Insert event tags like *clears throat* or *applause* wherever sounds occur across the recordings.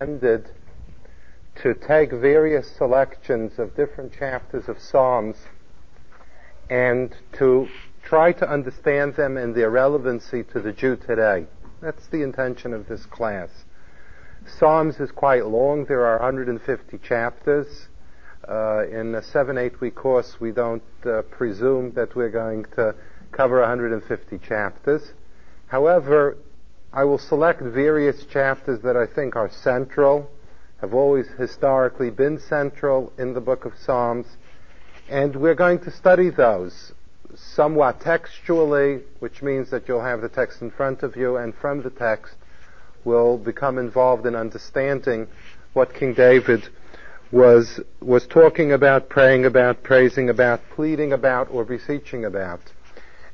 intended to take various selections of different chapters of Psalms and to try to understand them and their relevancy to the Jew today. That's the intention of this class. Psalms is quite long. There are 150 chapters. Uh, in a seven, eight week course, we don't uh, presume that we're going to cover 150 chapters. However, I will select various chapters that I think are central, have always historically been central in the book of Psalms, and we're going to study those somewhat textually, which means that you'll have the text in front of you, and from the text will become involved in understanding what King David was, was talking about, praying about, praising about, pleading about, or beseeching about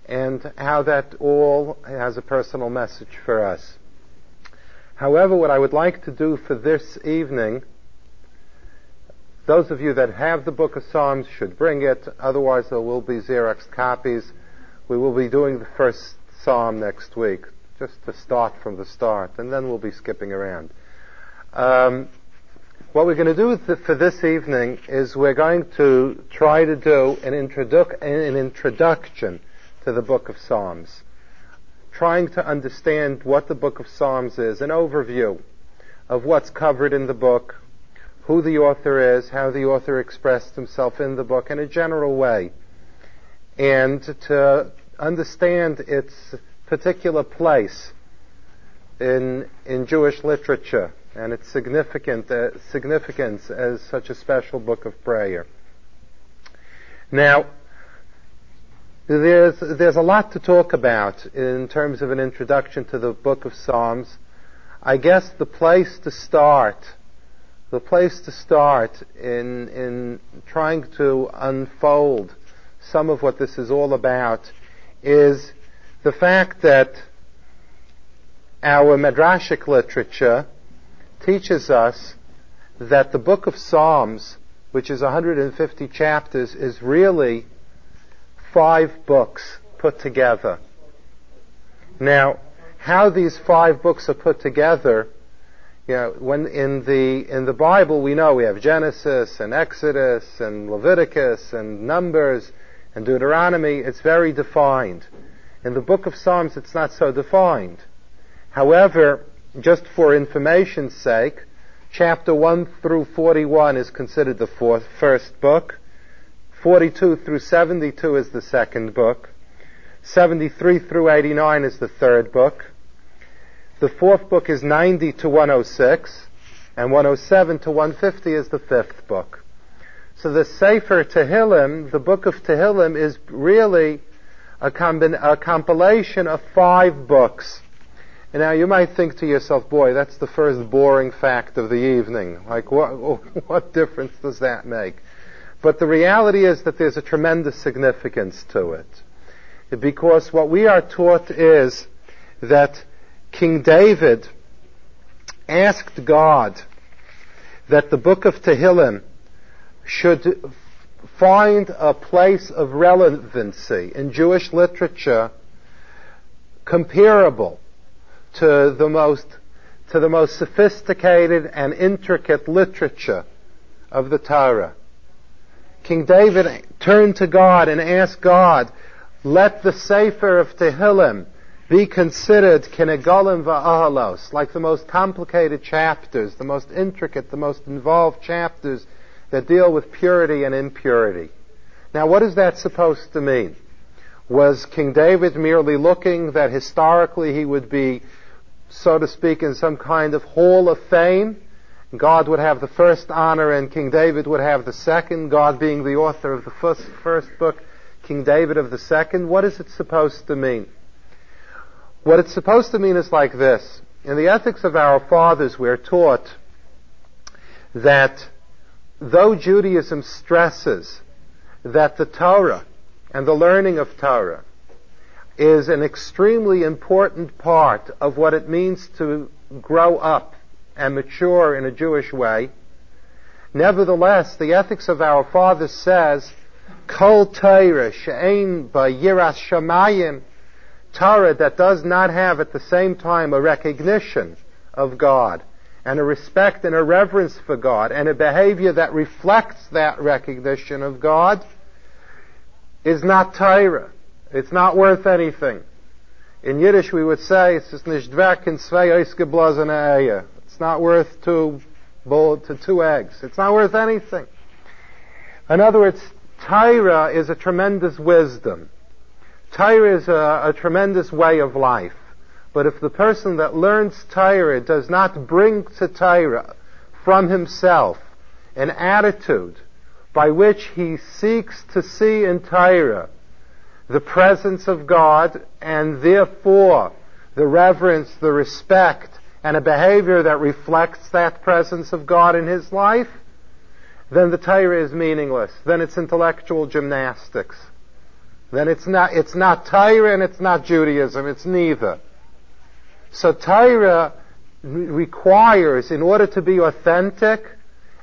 and how that all has a personal message for us. However, what I would like to do for this evening, those of you that have the book of Psalms should bring it, otherwise there will be Xerox copies. We will be doing the first psalm next week, just to start from the start, and then we'll be skipping around. Um, what we're going to do for this evening is we're going to try to do an, an introduction to the book of Psalms, trying to understand what the book of Psalms is, an overview of what's covered in the book, who the author is, how the author expressed himself in the book in a general way, and to understand its particular place in, in Jewish literature and its significant, uh, significance as such a special book of prayer. Now, there's, there's a lot to talk about in terms of an introduction to the book of Psalms. I guess the place to start, the place to start in, in trying to unfold some of what this is all about is the fact that our Midrashic literature teaches us that the book of Psalms, which is 150 chapters, is really five books put together. Now, how these five books are put together, you know, when in the in the Bible we know we have Genesis and Exodus and Leviticus and Numbers and Deuteronomy, it's very defined. In the book of Psalms it's not so defined. However, just for information's sake, chapter 1 through 41 is considered the fourth, first book. 42 through 72 is the second book. 73 through 89 is the third book. The fourth book is 90 to 106, and 107 to 150 is the fifth book. So the Sefer Tehillim, the book of Tehillim, is really a, combin- a compilation of five books. And now you might think to yourself, boy, that's the first boring fact of the evening. Like, what, *laughs* what difference does that make? But the reality is that there's a tremendous significance to it. Because what we are taught is that King David asked God that the book of Tehillim should find a place of relevancy in Jewish literature comparable to the most to the most sophisticated and intricate literature of the Torah. King David turned to God and asked God, let the Sefer of Tehillim be considered kinegolim va'ahalos, like the most complicated chapters, the most intricate, the most involved chapters that deal with purity and impurity. Now what is that supposed to mean? Was King David merely looking that historically he would be, so to speak, in some kind of hall of fame? God would have the first honor and King David would have the second, God being the author of the first, first book, King David of the second. What is it supposed to mean? What it's supposed to mean is like this. In the ethics of our fathers, we're taught that though Judaism stresses that the Torah and the learning of Torah is an extremely important part of what it means to grow up and mature in a Jewish way. Nevertheless, the ethics of our fathers says, Kol Torah she'ein yiras shamayim, Torah that does not have at the same time a recognition of God and a respect and a reverence for God and a behavior that reflects that recognition of God is not Torah. It's not worth anything. In Yiddish we would say, ist nicht weg in zwei. It's not worth two, to two eggs. It's not worth anything. In other words, Torah is a tremendous wisdom. Torah is a, a tremendous way of life. But if the person that learns Torah does not bring to Torah from himself an attitude by which he seeks to see in Torah the presence of God and therefore the reverence, the respect, and a behavior that reflects that presence of God in his life, then the Torah is meaningless. Then it's intellectual gymnastics. Then it's not, it's not Torah and it's not Judaism. It's neither. So Torah requires, in order to be authentic,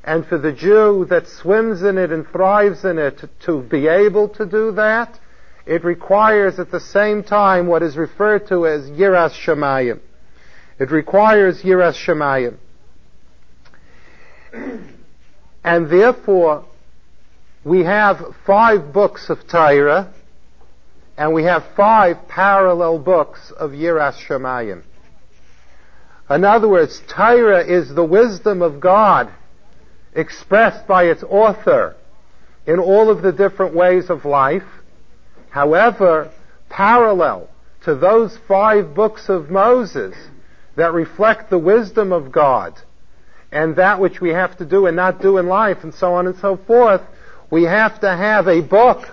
and for the Jew that swims in it and thrives in it to be able to do that, it requires at the same time what is referred to as Yiras Shemayim. It requires Yiras Shemayim. And therefore, we have five books of Torah, and we have five parallel books of Yiras Shemayim. In other words, Torah is the wisdom of God expressed by its author in all of the different ways of life. However, parallel to those five books of Moses that reflect the wisdom of God and that which we have to do and not do in life and so on and so forth, we have to have a book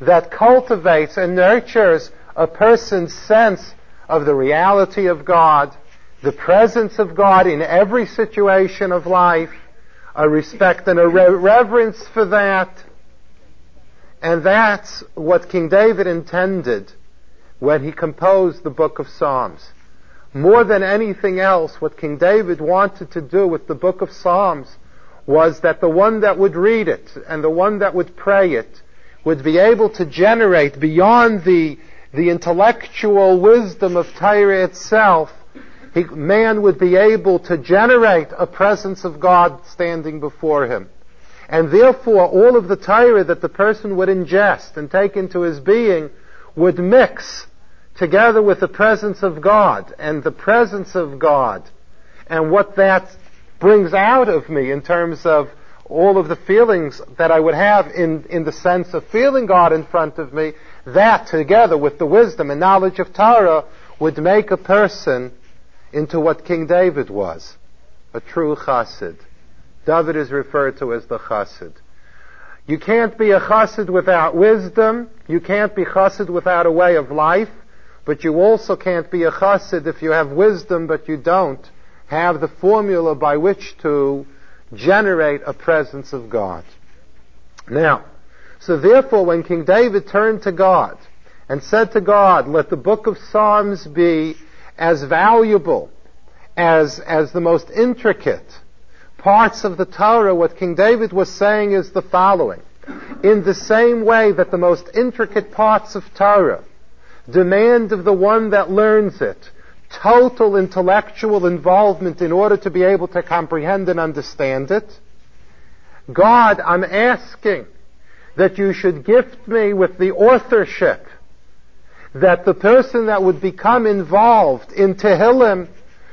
that cultivates and nurtures a person's sense of the reality of God, the presence of God in every situation of life, a respect and a re- reverence for that. And that's what King David intended when he composed the book of Psalms. More than anything else, what King David wanted to do with the book of Psalms was that the one that would read it and the one that would pray it would be able to generate beyond the, the intellectual wisdom of Torah itself he, man would be able to generate a presence of God standing before him. And therefore, all of the Torah that the person would ingest and take into his being would mix together with the presence of God and the presence of God and what that brings out of me in terms of all of the feelings that I would have in, in the sense of feeling God in front of me, that together with the wisdom and knowledge of Torah would make a person into what King David was, a true chassid. David is referred to as the chassid. You can't be a chassid without wisdom. You can't be chassid without a way of life. But you also can't be a chassid if you have wisdom but you don't have the formula by which to generate a presence of God. Now, so therefore when King David turned to God and said to God, let the book of Psalms be as valuable as, as the most intricate parts of the Torah, what King David was saying is the following. In the same way that the most intricate parts of Torah demand of the one that learns it total intellectual involvement in order to be able to comprehend and understand it, God, I'm asking that you should gift me with the authorship that the person that would become involved in Tehillim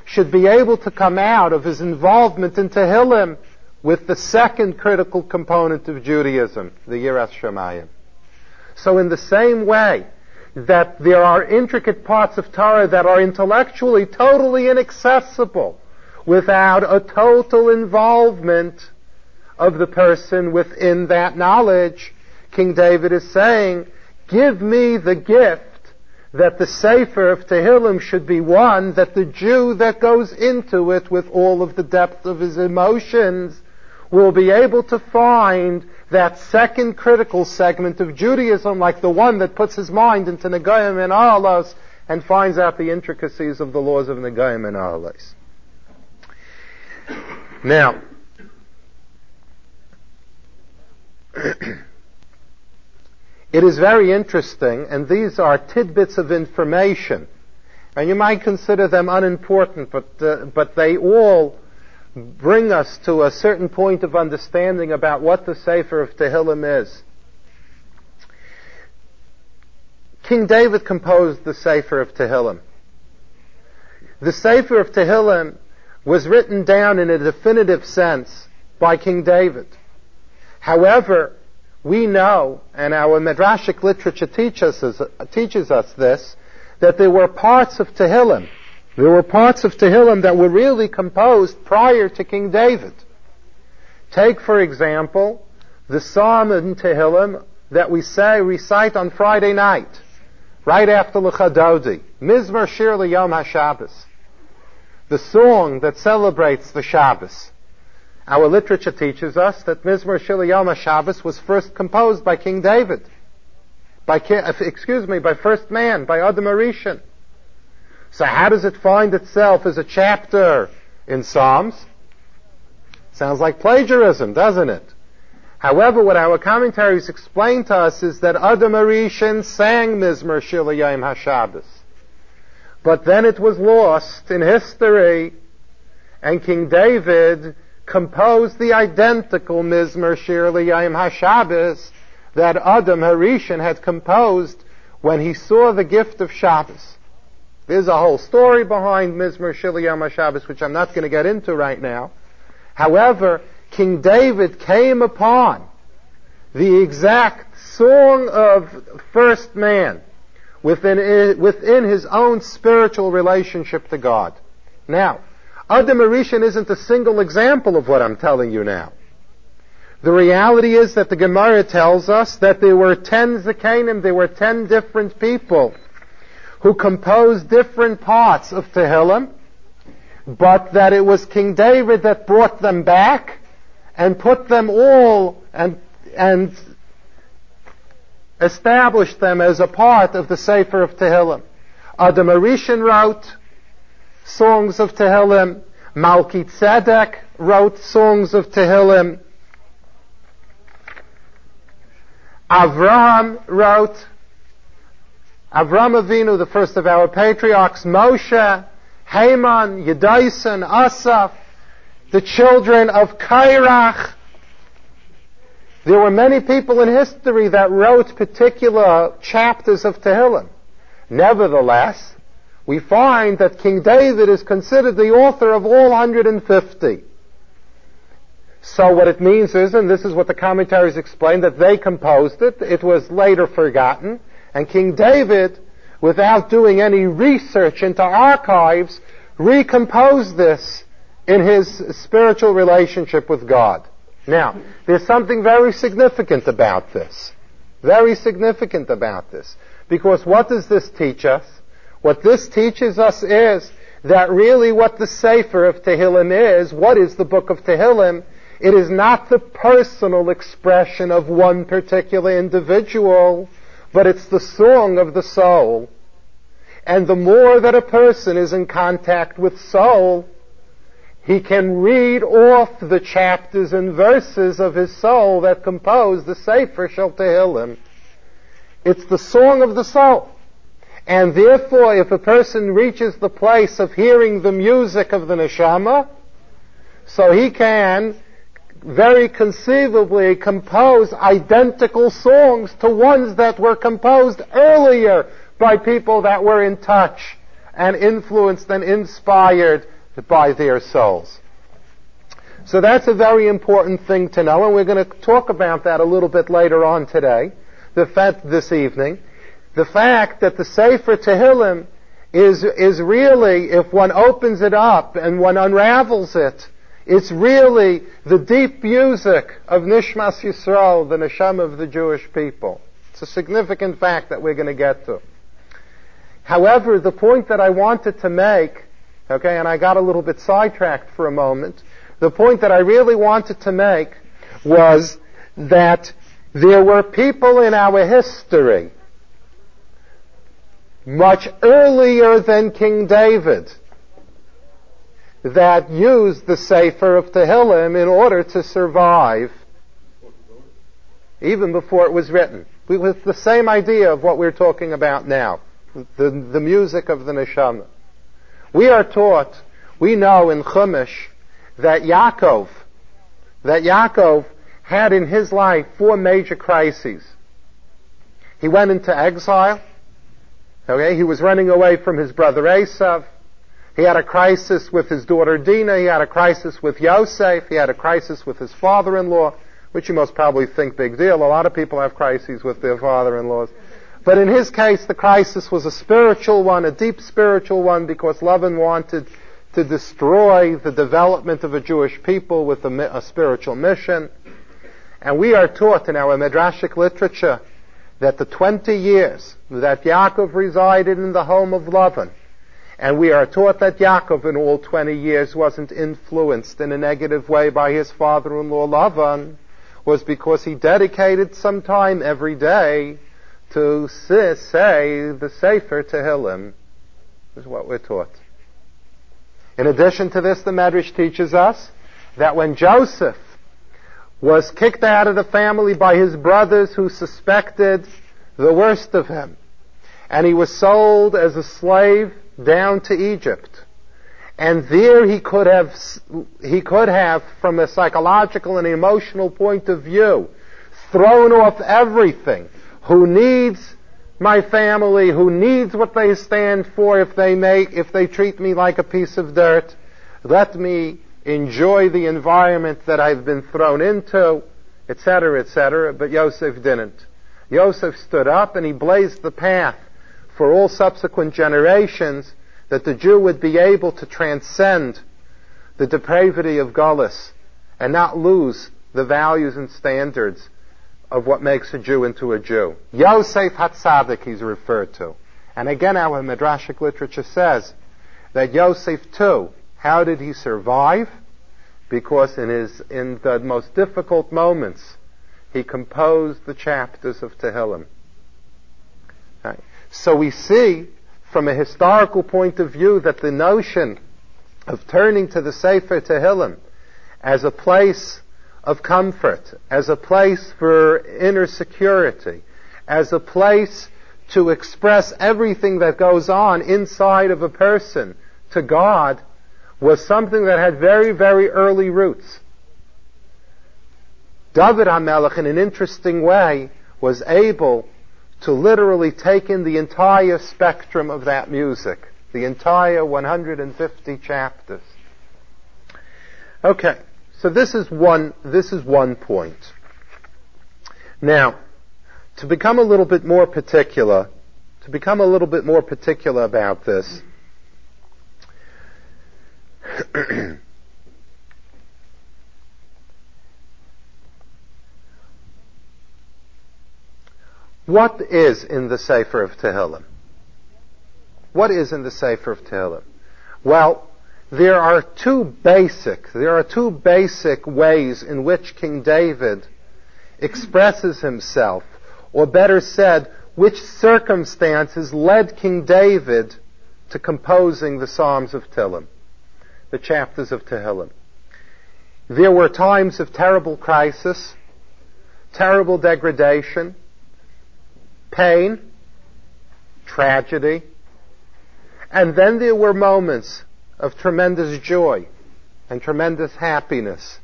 should be able to come out of his involvement in Tehillim with the second critical component of Judaism, the Yiras Shemayim. So in the same way that there are intricate parts of Torah that are intellectually totally inaccessible without a total involvement of the person within that knowledge, King David is saying, give me the gift that the Sefer of Tehillim should be one that the Jew that goes into it with all of the depth of his emotions will be able to find that second critical segment of Judaism like the one that puts his mind into Negayim and Ahalos and finds out the intricacies of the laws of Negayim and Ahalos. Now, *clears throat* It is very interesting, and these are tidbits of information. And you might consider them unimportant, but, uh, but they all bring us to a certain point of understanding about what the Sefer of Tehillim is. King David composed the Sefer of Tehillim. The Sefer of Tehillim was written down in a definitive sense by King David. However, we know, and our Midrashic literature teaches us, teaches us this, that there were parts of Tehillim, there were parts of Tehillim that were really composed prior to King David. Take, for example, the Psalm in Tehillim that we say, recite on Friday night, right after Lecha Dodi, Mizmor Shir Yom HaShabbos the song that celebrates the Shabbos. Our literature teaches us that Mizmor Shir Yom Shabbos was first composed by King David. By, uh, excuse me, by first man, by Adam HaRishon. So how does it find itself as a chapter in Psalms? Sounds like plagiarism, doesn't it? However, what our commentaries explain to us is that Adam HaRishon sang Mizmor Shir Yom HaShabbos. But then it was lost in history, and King David composed the identical Mizmor Shir L'Yom HaShabbos that Adam HaRishon had composed when he saw the gift of Shabbos. There's a whole story behind Mizmor Shir L'Yom HaShabbos, which I'm not going to get into right now. However, King David came upon the exact song of first man within, within his own spiritual relationship to God. Now, Adam HaRishon isn't a single example of what I'm telling you now. The reality is that the Gemara tells us that there were ten Zakanim, there were ten different people who composed different parts of Tehillim, but that it was King David that brought them back and put them all and, and established them as a part of the Sefer of Tehillim. Adam HaRishon wrote songs of Tehillim. Malki Tzedek wrote songs of Tehillim. Avraham wrote. Avram Avinu, the first of our patriarchs, Moshe, Heiman, Yedaisen, Asaph, the children of Kairach, there were many people in history that wrote particular chapters of Tehillim. Nevertheless, we find that King David is considered the author of all 150. So what it means is, and this is what the commentaries explain, that they composed it, it was later forgotten, and King David, without doing any research into archives, recomposed this in his spiritual relationship with God. Now, there's something very significant about this. Very significant about this. Because what does this teach us? What this teaches us is that really what the Sefer of Tehillim is, what is the book of Tehillim? It is not the personal expression of one particular individual, but it's the song of the soul. And the more that a person is in contact with soul, he can read off the chapters and verses of his soul that compose the Sefer Shel Tehillim. It's the song of the soul. And therefore, if a person reaches the place of hearing the music of the neshama, so he can very conceivably compose identical songs to ones that were composed earlier by people that were in touch and influenced and inspired by their souls. So that's a very important thing to know, and we're going to talk about that a little bit later on today, the fact this evening. The fact that the Sefer Tehillim is, is really, if one opens it up and one unravels it, it's really the deep music of Nishmas Yisrael, the Neshama of the Jewish people. It's a significant fact that we're going to get to. However, the point that I wanted to make Okay, and I got a little bit sidetracked for a moment. The point that I really wanted to make was that there were people in our history much earlier than King David that used the Sefer of Tehillim in order to survive even before it was written. With the same idea of what we're talking about now, the, the music of the neshama. We are taught, we know in Chumash, that Yaakov, that Yaakov had in his life four major crises. He went into exile. Okay, he was running away from his brother Esav. He had a crisis with his daughter Dinah. He had a crisis with Yosef. He had a crisis with his father-in-law, which you most probably think big deal. A lot of people have crises with their father-in-laws. But in his case, the crisis was a spiritual one, a deep spiritual one, because Lavan wanted to destroy the development of a Jewish people with a, a spiritual mission. And we are taught in our Midrashic literature that the 20 years that Yaakov resided in the home of Lavan, and we are taught that Yaakov in all 20 years wasn't influenced in a negative way by his father-in-law Lavan, was because he dedicated some time every day to say the Sefer Tehillim, is what we're taught. In addition to this, the Medrash teaches us that when Joseph was kicked out of the family by his brothers who suspected the worst of him. And he was sold as a slave down to Egypt. And there he could have, he could have, from a psychological and emotional point of view, thrown off everything. Who needs my family? Who needs what they stand for if they make, if they treat me like a piece of dirt? Let me enjoy the environment that I've been thrown into, etc., etc., but Yosef didn't. Yosef stood up and he blazed the path for all subsequent generations that the Jew would be able to transcend the depravity of Gullus and not lose the values and standards of what makes a Jew into a Jew. Yosef Hatzadik he's referred to. And again our Midrashic literature says that Yosef too how did he survive? Because in his, in the most difficult moments, he composed the chapters of Tehillim. So we see from a historical point of view that the notion of turning to the Sefer Tehillim as a place of comfort, as a place for inner security, as a place to express everything that goes on inside of a person to God was something that had very, very early roots. David HaMelech, in an interesting way, was able to literally take in the entire spectrum of that music, the entire 150 chapters. Okay, so this is one, this is one point. Now, to become a little bit more particular, to become a little bit more particular about this, *clears throat* what is in the Sefer of Tehillim? What is in the Sefer of Tehillim? Well, there are two basic, there are two basic ways in which King David expresses himself, or better said, which circumstances led King David to composing the Psalms of Tehillim the chapters of Tehillim. There were times of terrible crisis, terrible degradation, pain, tragedy, and then there were moments of tremendous joy and tremendous happiness.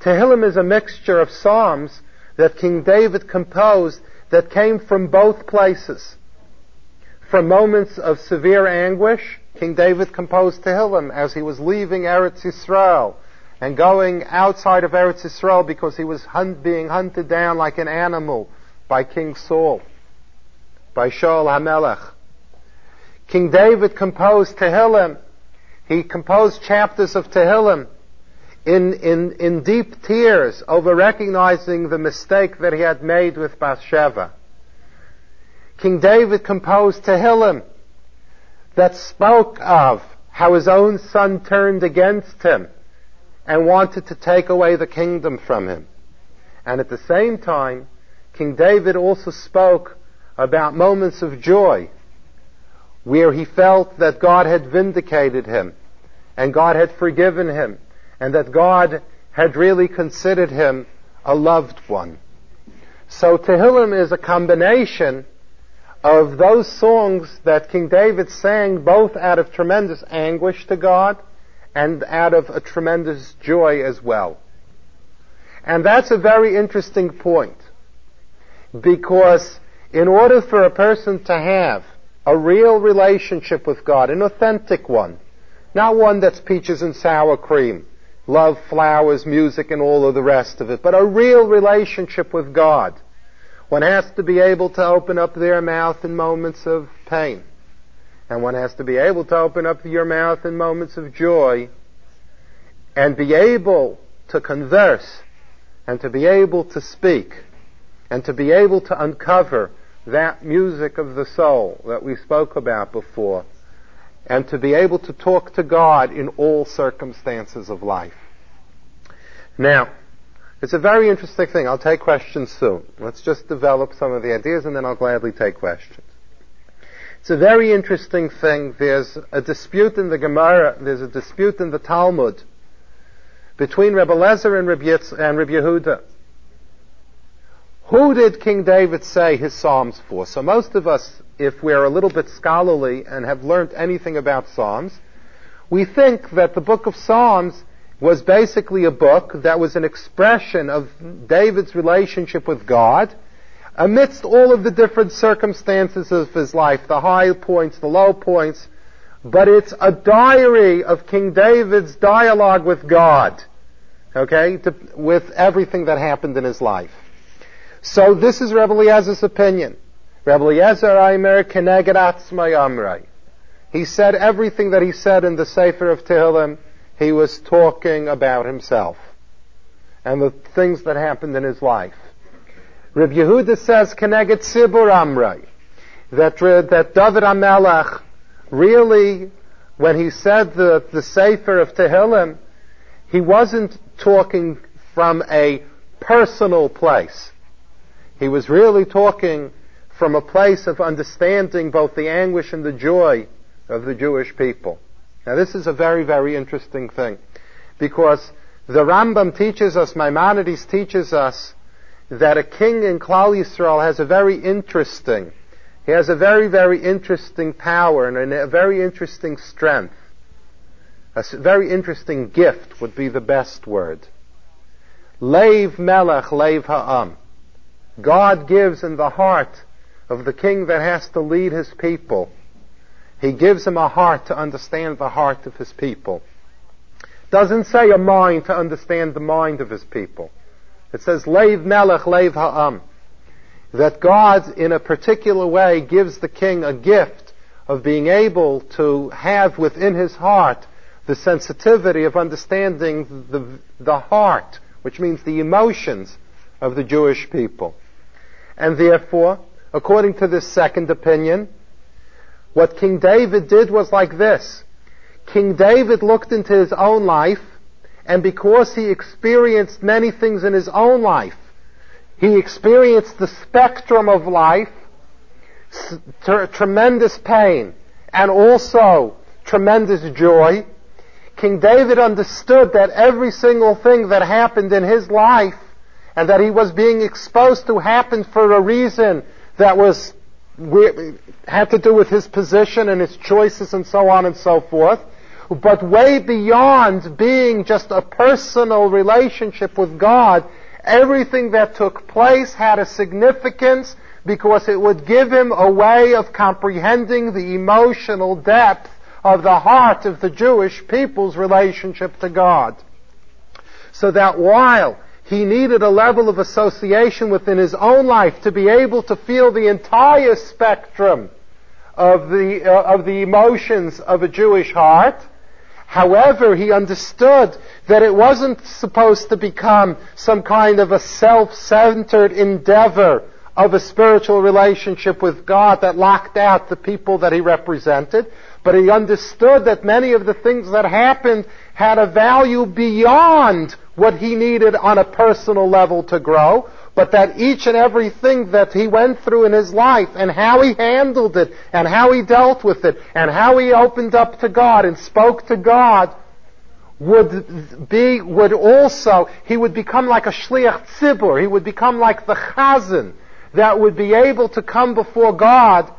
Tehillim is a mixture of psalms that King David composed that came from both places. From moments of severe anguish King David composed Tehillim as he was leaving Eretz Yisrael and going outside of Eretz Yisrael because he was hunt, being hunted down like an animal by King Saul, by Shaul HaMelech. King David composed Tehillim. He composed chapters of Tehillim in, in, in deep tears over recognizing the mistake that he had made with Bathsheba. King David composed Tehillim that spoke of how his own son turned against him and wanted to take away the kingdom from him. And at the same time, King David also spoke about moments of joy where he felt that God had vindicated him and God had forgiven him and that God had really considered him a loved one. So Tehillim is a combination of those songs that King David sang both out of tremendous anguish to God and out of a tremendous joy as well. And that's a very interesting point. Because in order for a person to have a real relationship with God, an authentic one, not one that's peaches and sour cream, love, flowers, music, and all of the rest of it, but a real relationship with God. One has to be able to open up their mouth in moments of pain. And one has to be able to open up your mouth in moments of joy and be able to converse and to be able to speak and to be able to uncover that music of the soul that we spoke about before and to be able to talk to God in all circumstances of life. Now, it's a very interesting thing. I'll take questions soon. Let's just develop some of the ideas and then I'll gladly take questions. It's a very interesting thing. There's a dispute in the Gemara, there's a dispute in the Talmud between Rebbe Lezer and Rebbe, and Yehuda. Who did King David say his Psalms for? So most of us, if we're a little bit scholarly and have learned anything about Psalms, we think that the book of Psalms was basically a book that was an expression of David's relationship with God amidst all of the different circumstances of his life, the high points, the low points, but it's a diary of King David's dialogue with God, okay, to, with everything that happened in his life. So this is Rebbe Eliezer's opinion. Rebbe Eliezer Aimer Keneged Atzmai Amrei. He said everything that he said in the Sefer of Tehillim, he was talking about himself and the things that happened in his life. Reb Yehuda says Keneged Tzibur Amrei. That, that David HaMelech really, when he said the, the Sefer of Tehillim, he wasn't talking from a personal place. He was really talking from a place of understanding both the anguish and the joy of the Jewish people. Now this is a very, very interesting thing. Because the Rambam teaches us, Maimonides teaches us, that a king in Klal Yisrael has a very interesting he has a very, very interesting power and a very interesting strength. A very interesting gift would be the best word. Leiv Melech, Leiv Ha'am. God gives in the heart of the king that has to lead his people. He gives him a heart to understand the heart of his people. Doesn't say a mind to understand the mind of his people. It says Leiv Melech, Leiv Ha'am that God, in a particular way, gives the king a gift of being able to have within his heart the sensitivity of understanding the, the heart, which means the emotions of the Jewish people. And therefore, according to this second opinion, what King David did was like this. King David looked into his own life, and because he experienced many things in his own life, he experienced the spectrum of life, tremendous pain, and also tremendous joy. King David understood that every single thing that happened in his life and that he was being exposed to happen for a reason that was had to do with his position and his choices and so on and so forth. But way beyond being just a personal relationship with God, everything that took place had a significance because it would give him a way of comprehending the emotional depth of the heart of the Jewish people's relationship to God. So that while he needed a level of association within his own life to be able to feel the entire spectrum of the, uh, of the emotions of a Jewish heart, However, he understood that it wasn't supposed to become some kind of a self-centered endeavor of a spiritual relationship with God that locked out the people that he represented, but he understood that many of the things that happened had a value beyond what he needed on a personal level to grow, but that each and everything that he went through in his life and how he handled it and how he dealt with it and how he opened up to God and spoke to God would be, would also, he would become like a shliach tzibur. He would become like the chazan that would be able to come before God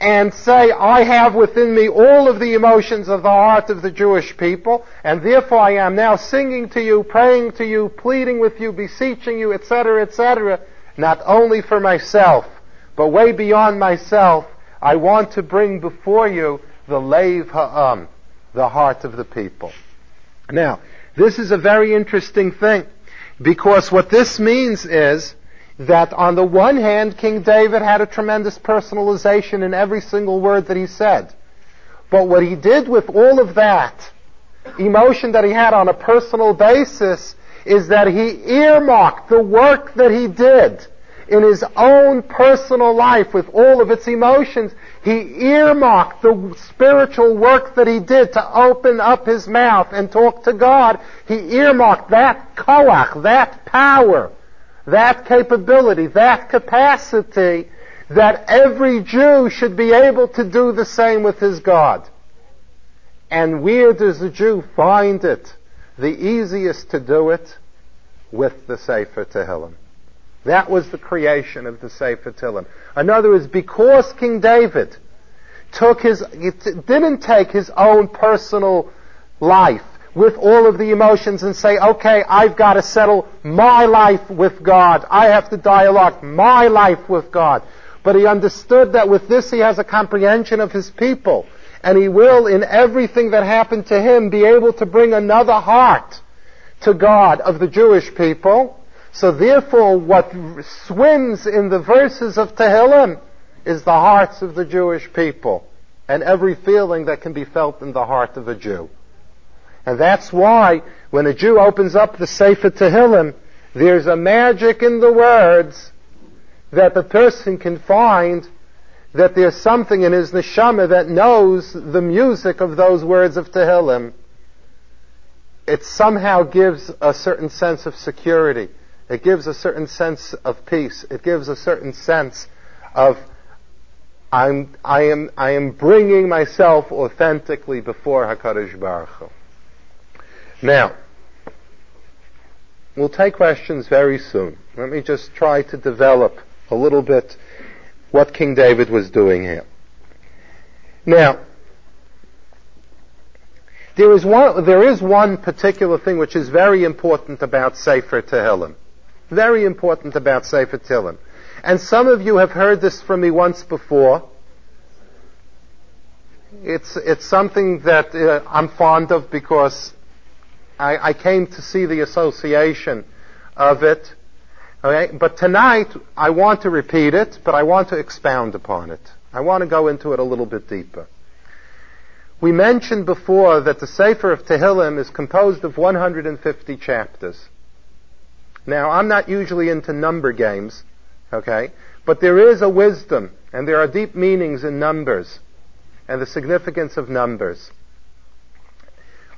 and say, I have within me all of the emotions of the heart of the Jewish people, and therefore I am now singing to you, praying to you, pleading with you, beseeching you, etc., etc., not only for myself, but way beyond myself, I want to bring before you the Lev Ha'am, the heart of the people. Now, this is a very interesting thing, because what this means is, that on the one hand, King David had a tremendous personalization in every single word that he said. But what he did with all of that emotion that he had on a personal basis is that he earmarked the work that he did in his own personal life with all of its emotions. He earmarked the spiritual work that he did to open up his mouth and talk to God. He earmarked that koach, that power that capability, that capacity, that every Jew should be able to do the same with his God. And where does the Jew find it? The easiest to do it with the Sefer Tehillim. That was the creation of the Sefer Tehillim. In other words, because King David took his, didn't take his own personal life with all of the emotions and say, okay, I've got to settle my life with God. I have to dialogue my life with God. But he understood that with this he has a comprehension of his people. And he will, in everything that happened to him, be able to bring another heart to God of the Jewish people. So therefore, what swims in the verses of Tehillim is the hearts of the Jewish people and every feeling that can be felt in the heart of a Jew. And that's why when a Jew opens up the Sefer Tehillim, there's a magic in the words that the person can find that there's something in his neshama that knows the music of those words of Tehillim. It somehow gives a certain sense of security. It gives a certain sense of peace. It gives a certain sense of I'm, I am, I am bringing myself authentically before HaKadosh Baruch Hu. Now, we'll take questions very soon. Let me just try to develop a little bit what King David was doing here. Now, there is one, there is one particular thing which is very important about Sefer Tehillim. Very important about Sefer Tehillim. And some of you have heard this from me once before. It's, it's something that uh, I'm fond of because I, I came to see the association of it. Okay? But tonight, I want to repeat it, but I want to expound upon it. I want to go into it a little bit deeper. We mentioned before that the Sefer of Tehillim is composed of 150 chapters. Now, I'm not usually into number games, okay? But there is a wisdom, and there are deep meanings in numbers, and the significance of numbers.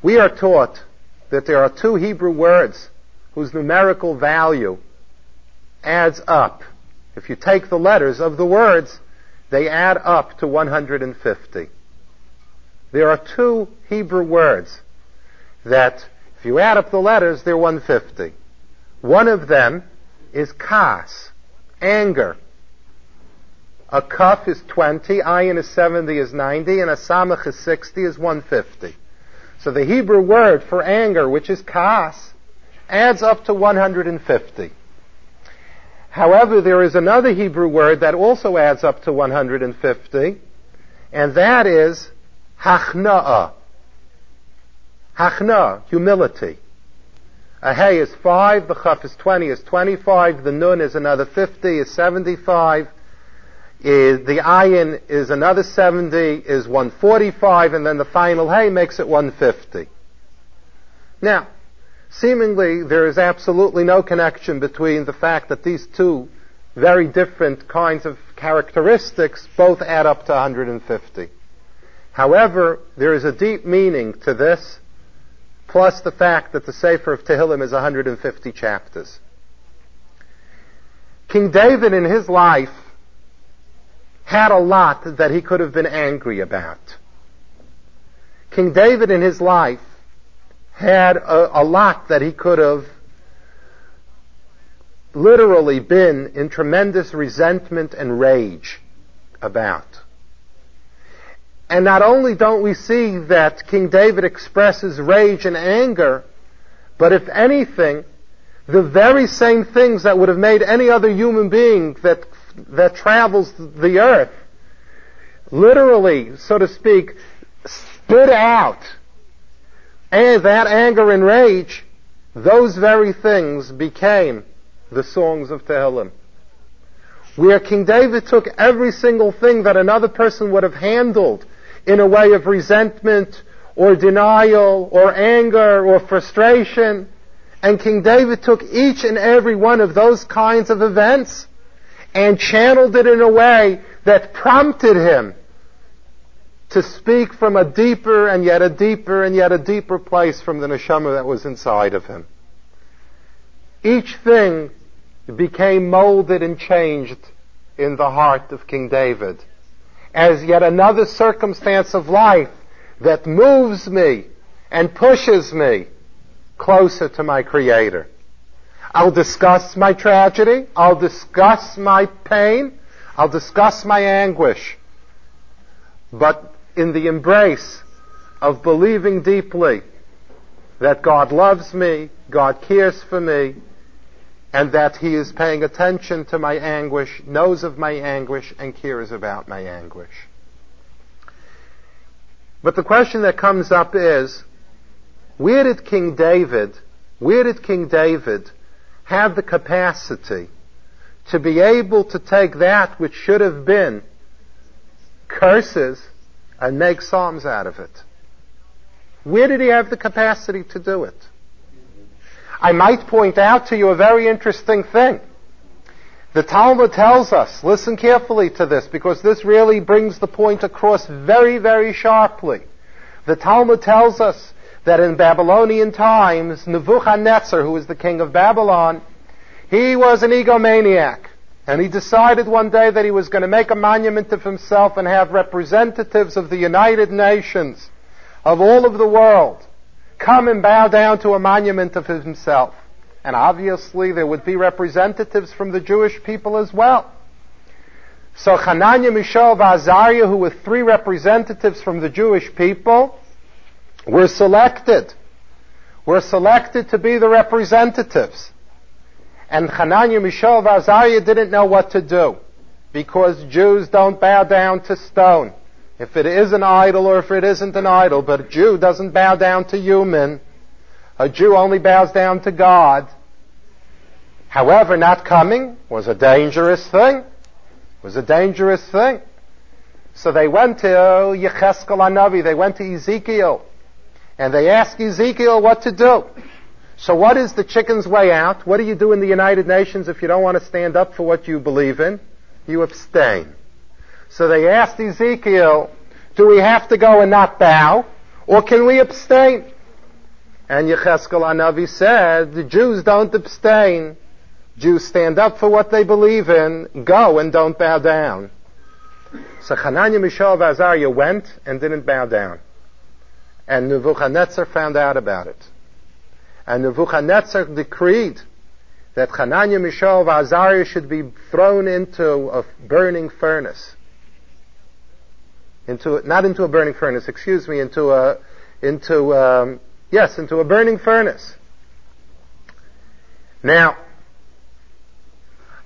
We are taught that there are two Hebrew words whose numerical value adds up. If you take the letters of the words, they add up to 150. There are two Hebrew words that, if you add up the letters, they're 150. One of them is kas, anger. A kaf is 20, ayin is 70 is 90, and a samach is 60 is 150. So the Hebrew word for anger, which is kas, adds up to 150. However, there is another Hebrew word that also adds up to 150, and that is hachna'ah. Hachna, humility. A hay is five, the chaf is 20, is 25, the nun is another 50, is 75, is the ayin is another 70, is 145, and then the final hay makes it 150. Now, seemingly there is absolutely no connection between the fact that these two very different kinds of characteristics both add up to 150. However, there is a deep meaning to this, plus the fact that the Sefer of Tehillim is 150 chapters. King David in his life had a lot that he could have been angry about. King David in his life had a, a lot that he could have literally been in tremendous resentment and rage about. And not only don't we see that King David expresses rage and anger, but if anything, the very same things that would have made any other human being that, that travels the earth, literally, so to speak, spit out and that anger and rage, those very things became the songs of Tehillim. Where King David took every single thing that another person would have handled in a way of resentment or denial or anger or frustration, and King David took each and every one of those kinds of events and channeled it in a way that prompted him to speak from a deeper and yet a deeper and yet a deeper place from the neshama that was inside of him. Each thing became molded and changed in the heart of King David as yet another circumstance of life that moves me and pushes me closer to my Creator. I'll discuss my tragedy. I'll discuss my pain. I'll discuss my anguish. But in the embrace of believing deeply that God loves me, God cares for me, and that He is paying attention to my anguish, knows of my anguish, and cares about my anguish. But the question that comes up is, where did King David, where did King David have the capacity to be able to take that which should have been curses and make psalms out of it. Where did he have the capacity to do it? I might point out to you a very interesting thing. The Talmud tells us, listen carefully to this, because this really brings the point across very, very sharply. The Talmud tells us that in Babylonian times, Nebuchadnezzar, who was the king of Babylon, he was an egomaniac. And he decided one day that he was going to make a monument of himself and have representatives of the United Nations of all of the world come and bow down to a monument of himself. And obviously there would be representatives from the Jewish people as well. So Hananiah, Mishael, Azariah, who were three representatives from the Jewish people, were selected. We're selected to be the representatives. And Hananiah, Mishael, and Azariah didn't know what to do. Because Jews don't bow down to stone. If it is an idol or if it isn't an idol, but a Jew doesn't bow down to human. A Jew only bows down to God. However, not coming was a dangerous thing. It Was a dangerous thing. So they went to Yecheskel Anavi, they went to Ezekiel, and they asked Ezekiel what to do. So what is the chicken's way out? What do you do in the United Nations if you don't want to stand up for what you believe in? You abstain. So they asked Ezekiel, do we have to go and not bow? Or can we abstain? And Yecheskel Anavi said, the Jews don't abstain. Jews stand up for what they believe in, go and don't bow down. So Hananiah, Mishael, and Azariah went and didn't bow down. And Nebuchadnezzar found out about it. And Nebuchadnezzar decreed that Hananiah, Mishael, and Azariah should be thrown into a burning furnace. Into, not into a burning furnace, excuse me, into a, into, um, yes, into a burning furnace. Now,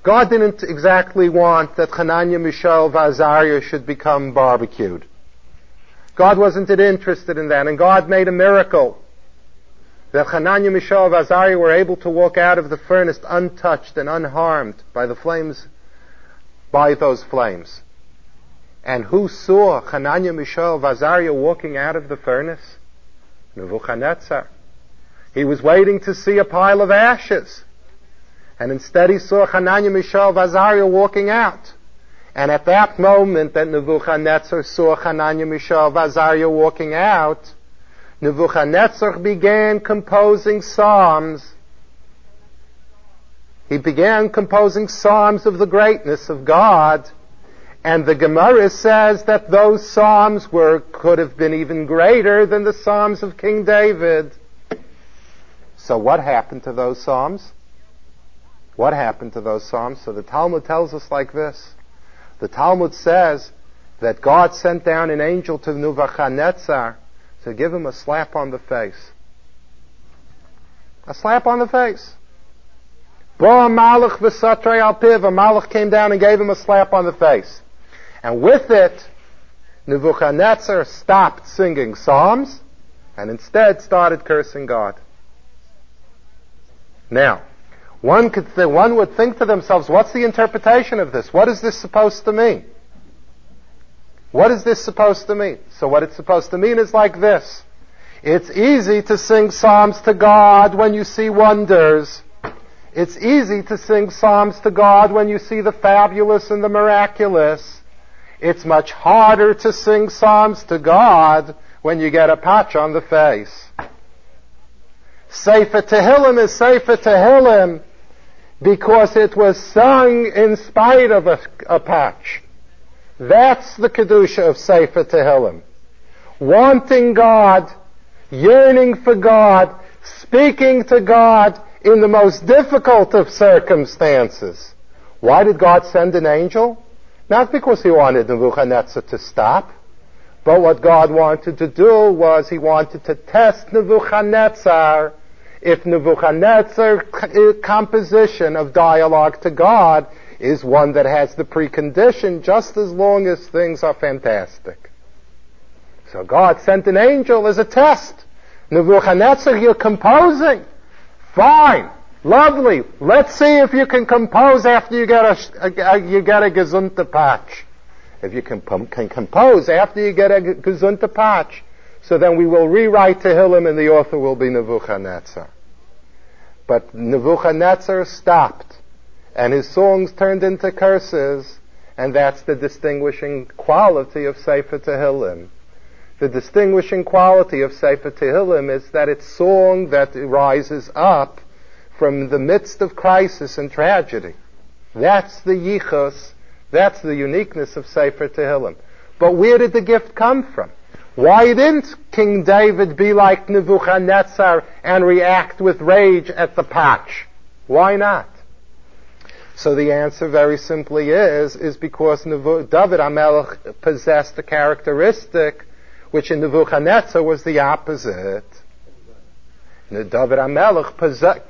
God didn't exactly want that Hananiah, Mishael, and Azariah should become barbecued. God wasn't interested in that, and God made a miracle that Hananiah, Mishael, and Azariah were able to walk out of the furnace untouched and unharmed by the flames, by those flames. And who saw Hananiah, Mishael, and Azariah walking out of the furnace? Nebuchadnezzar. He was waiting to see a pile of ashes. And instead he saw Hananiah, Mishael, and Azariah walking out. And at that moment that Nebuchadnezzar saw Hananiah, Mishael, Azariah walking out, Nebuchadnezzar began composing psalms. He began composing psalms of the greatness of God. And the Gemara says that those psalms were, could have been even greater than the psalms of King David. So what happened to those psalms? What happened to those psalms? So the Talmud tells us like this. The Talmud says that God sent down an angel to Nebuchadnezzar to give him a slap on the face. A slap on the face. Bo Malach v'satrei al piv. A Malach came down and gave him a slap on the face. And with it, Nebuchadnezzar stopped singing psalms and instead started cursing God. Now, one could th- one would think to themselves, what's the interpretation of this? What is this supposed to mean? What is this supposed to mean? So what it's supposed to mean is like this. It's easy to sing psalms to God when you see wonders. It's easy to sing psalms to God when you see the fabulous and the miraculous. It's much harder to sing psalms to God when you get a patch on the face. Sefer Tehillim is Sefer Tehillim because it was sung in spite of a, a patch. That's the Kedusha of Sefer Tehillim. Wanting God, yearning for God, speaking to God in the most difficult of circumstances. Why did God send an angel? Not because he wanted Nebuchadnezzar to stop, but what God wanted to do was he wanted to test Nebuchadnezzar if Nebuchadnezzar's eh, composition of dialogue to God is one that has the precondition just as long as things are fantastic. So God sent an angel as a test. Nebuchadnezzar, you're composing. Fine. Lovely. Let's see if you can compose after you get a, a you get a gesunte patch. If you can, can compose after you get a gesunte patch, so then we will rewrite Tehillim and the author will be Nebuchadnezzar. But Nebuchadnezzar stopped, and his songs turned into curses, and that's the distinguishing quality of Sefer Tehillim. The distinguishing quality of Sefer Tehillim is that it's song that rises up from the midst of crisis and tragedy. That's the yichus, that's the uniqueness of Sefer Tehillim. But where did the gift come from? Why didn't King David be like Nebuchadnezzar and react with rage at the patch? Why not? So the answer very simply is, is because David HaMelech possessed a characteristic which in Nebuchadnezzar was the opposite. David HaMelech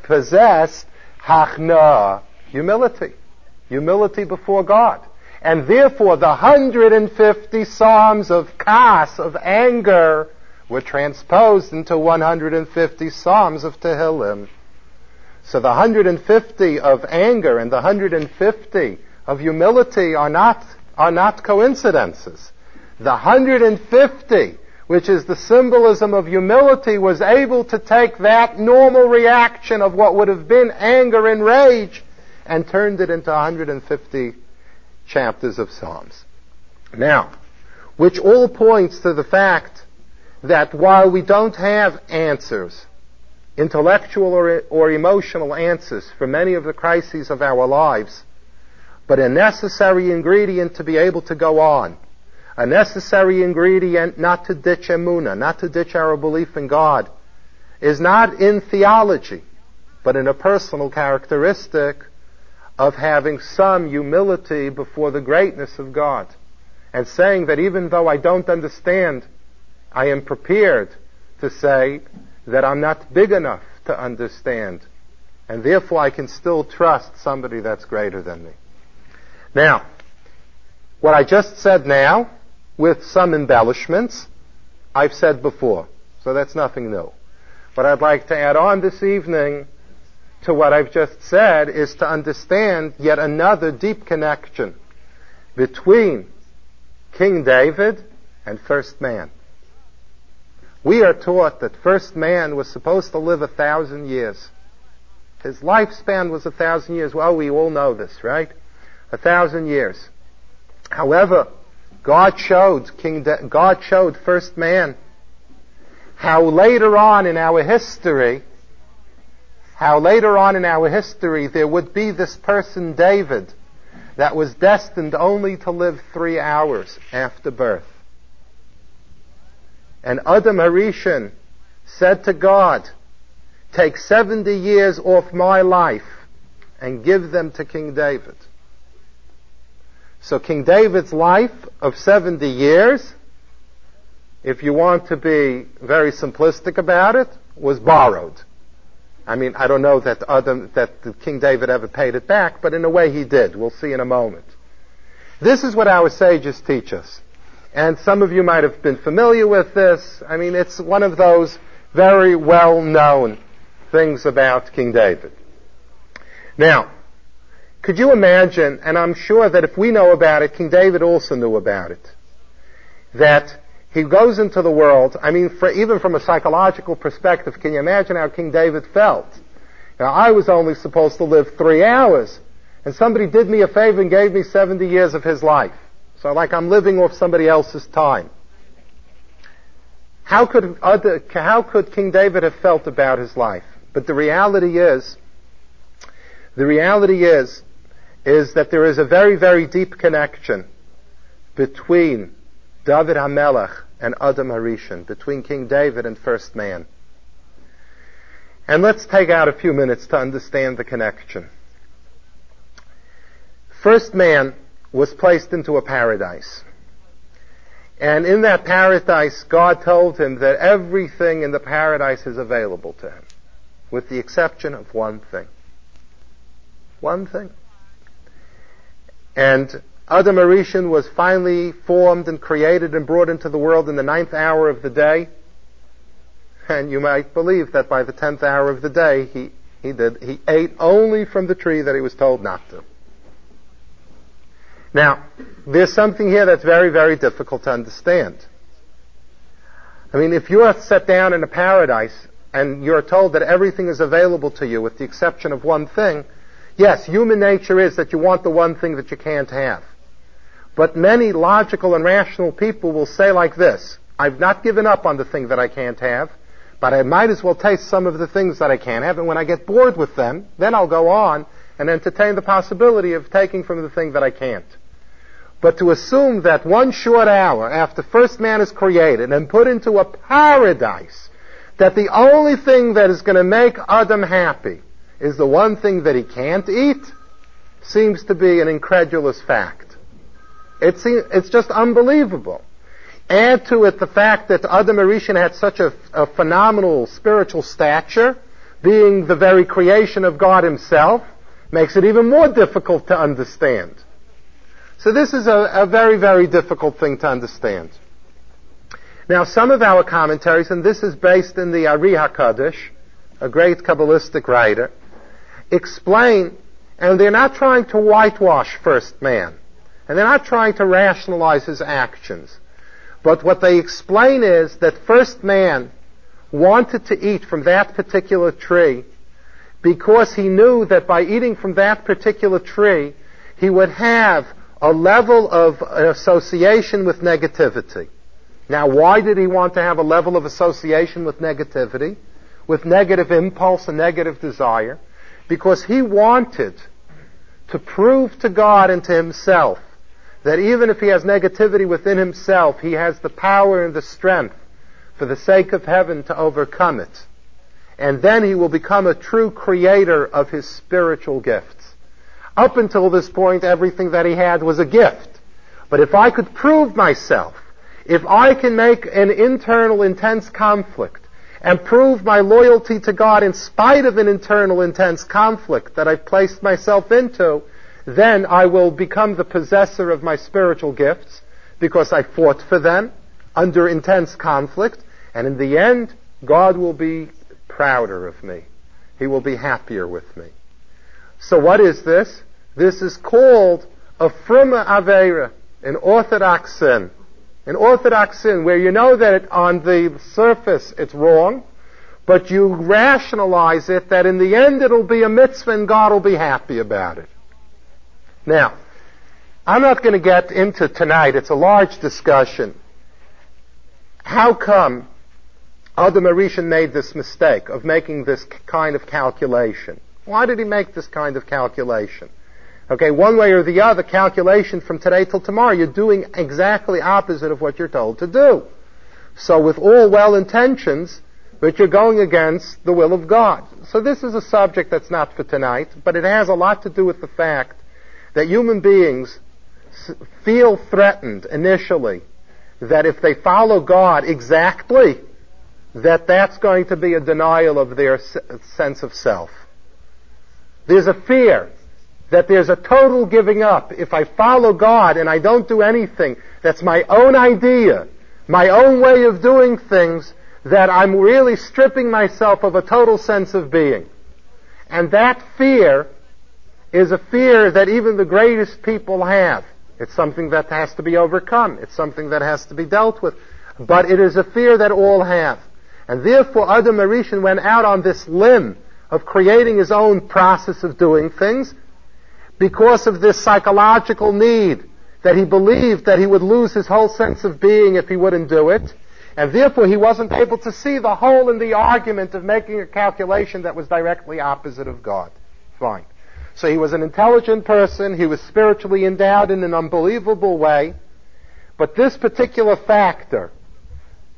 possessed hachna, humility. Humility before God. And therefore the 150 Psalms of kas, of anger, were transposed into 150 Psalms of Tehillim. So the 150 of anger and the 150 of humility are not, are not coincidences. The 150, which is the symbolism of humility, was able to take that normal reaction of what would have been anger and rage and turned it into 150 chapters of Psalms. Now, which all points to the fact that while we don't have answers, intellectual or, or emotional answers for many of the crises of our lives, but a necessary ingredient to be able to go on, a necessary ingredient not to ditch emuna, not to ditch our belief in God, is not in theology, but in a personal characteristic of having some humility before the greatness of God and saying that even though I don't understand, I am prepared to say that I'm not big enough to understand and therefore I can still trust somebody that's greater than me. Now, what I just said now, with some embellishments, I've said before, so that's nothing new. But I'd like to add on this evening to what I've just said is to understand yet another deep connection between King David and first man. We are taught that first man was supposed to live a thousand years. His lifespan was a thousand years. Well, we all know this, right? A thousand years. However, God showed King da- God showed first man how later on in our history how later on in our history there would be this person, David, that was destined only to live three hours after birth. And Adam Harishon said to God, take 70 years off my life and give them to King David. So King David's life of 70 years, if you want to be very simplistic about it, was borrowed. I mean, I don't know that other, that King David ever paid it back, but in a way he did. We'll see in a moment. This is what our sages teach us. And some of you might have been familiar with this. I mean, it's one of those very well known things about King David. Now, could you imagine, and I'm sure that if we know about it, King David also knew about it, that he goes into the world, I mean, for, even from a psychological perspective, can you imagine how King David felt? Now, I was only supposed to live three hours, and somebody did me a favor and gave me 70 years of his life. So like I'm living off somebody else's time. How could, other, how could King David have felt about his life? But the reality is, the reality is is that there is a very, very deep connection between David HaMelech and Adam HaRishon, between King David and first man. And let's take out a few minutes to understand the connection. First man was placed into a paradise. And in that paradise, God told him that everything in the paradise is available to him, with the exception of one thing. One thing. And Adam HaRishon was finally formed and created and brought into the world in the ninth hour of the day. And you might believe that by the tenth hour of the day, he, he did, he ate only from the tree that he was told not to. Now, there's something here that's very, very difficult to understand. I mean, if you're set down in a paradise and you're told that everything is available to you with the exception of one thing, Yes, human nature is that you want the one thing that you can't have. But many logical and rational people will say like this, I've not given up on the thing that I can't have, but I might as well taste some of the things that I can't have, and when I get bored with them, then I'll go on and entertain the possibility of taking from the thing that I can't. But to assume that one short hour after first man is created and put into a paradise, that the only thing that is going to make Adam happy is the one thing that he can't eat seems to be an incredulous fact. It's, it's just unbelievable. Add to it the fact that Adam HaRishon had such a, a phenomenal spiritual stature, being the very creation of God himself, makes it even more difficult to understand. So this is a, a very, very difficult thing to understand. Now, some of our commentaries, and this is based in the Ari HaKadosh, a great Kabbalistic writer, explain, and they're not trying to whitewash first man, and they're not trying to rationalize his actions. But what they explain is that first man wanted to eat from that particular tree because he knew that by eating from that particular tree, he would have a level of association with negativity. Now, why did he want to have a level of association with negativity? With negative impulse and negative desire? because he wanted to prove to God and to himself that even if he has negativity within himself, he has the power and the strength for the sake of heaven to overcome it. And then he will become a true creator of his spiritual gifts. Up until this point, everything that he had was a gift. But if I could prove myself, if I can make an internal intense conflict and prove my loyalty to God in spite of an internal intense conflict that I've placed myself into, then I will become the possessor of my spiritual gifts because I fought for them under intense conflict, and in the end, God will be prouder of me. He will be happier with me. So what is this? This is called a fruma avera, an orthodox sin an orthodox sin where you know that on the surface it's wrong, but you rationalize it that in the end it'll be a mitzvah and God will be happy about it. Now, I'm not going to get into tonight, it's a large discussion. How come Adam HaRishon made this mistake of making this kind of calculation? Why did he make this kind of calculation? Okay, one way or the other, calculation from today till tomorrow, you're doing exactly opposite of what you're told to do. So with all well intentions, but you're going against the will of God. So this is a subject that's not for tonight, but it has a lot to do with the fact that human beings feel threatened initially that if they follow God exactly, that that's going to be a denial of their sense of self. There's a fear that there's a total giving up. If I follow God and I don't do anything that's my own idea, my own way of doing things, that I'm really stripping myself of a total sense of being. And that fear is a fear that even the greatest people have. It's something that has to be overcome. It's something that has to be dealt with. But it is a fear that all have. And therefore Adam HaRishon went out on this limb of creating his own process of doing things because of this psychological need that he believed that he would lose his whole sense of being if he wouldn't do it. And therefore he wasn't able to see the hole in the argument of making a calculation that was directly opposite of God. Fine. So he was an intelligent person, he was spiritually endowed in an unbelievable way, but this particular factor,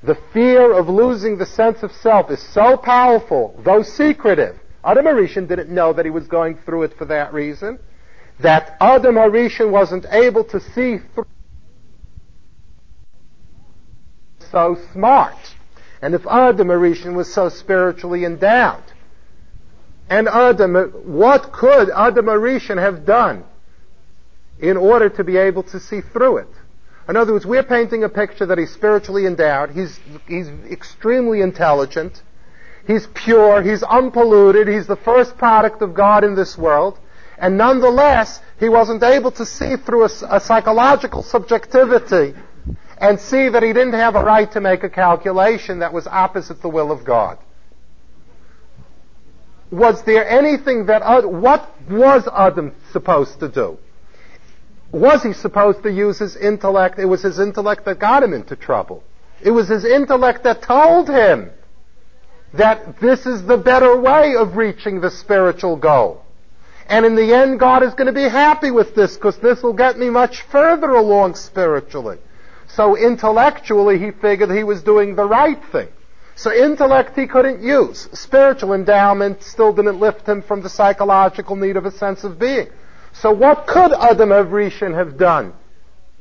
the fear of losing the sense of self is so powerful, though secretive. Adam HaRishon didn't know that he was going through it for that reason, that Adam HaRishon wasn't able to see through so smart. And if Adam HaRishon was so spiritually endowed, and Adam, what could Adam HaRishon have done in order to be able to see through it? In other words, we're painting a picture that he's spiritually endowed, he's, he's extremely intelligent, he's pure, he's unpolluted, he's the first product of God in this world, and nonetheless, he wasn't able to see through a, a psychological subjectivity and see that he didn't have a right to make a calculation that was opposite the will of God was there anything that, what was Adam supposed to do? Was he supposed to use his intellect? It was his intellect that got him into trouble. It was his intellect that told him that this is the better way of reaching the spiritual goal. And in the end, God is going to be happy with this because this will get me much further along spiritually. So intellectually, he figured he was doing the right thing. So intellect he couldn't use. Spiritual endowment still didn't lift him from the psychological need of a sense of being. So what could Adam HaRishon have done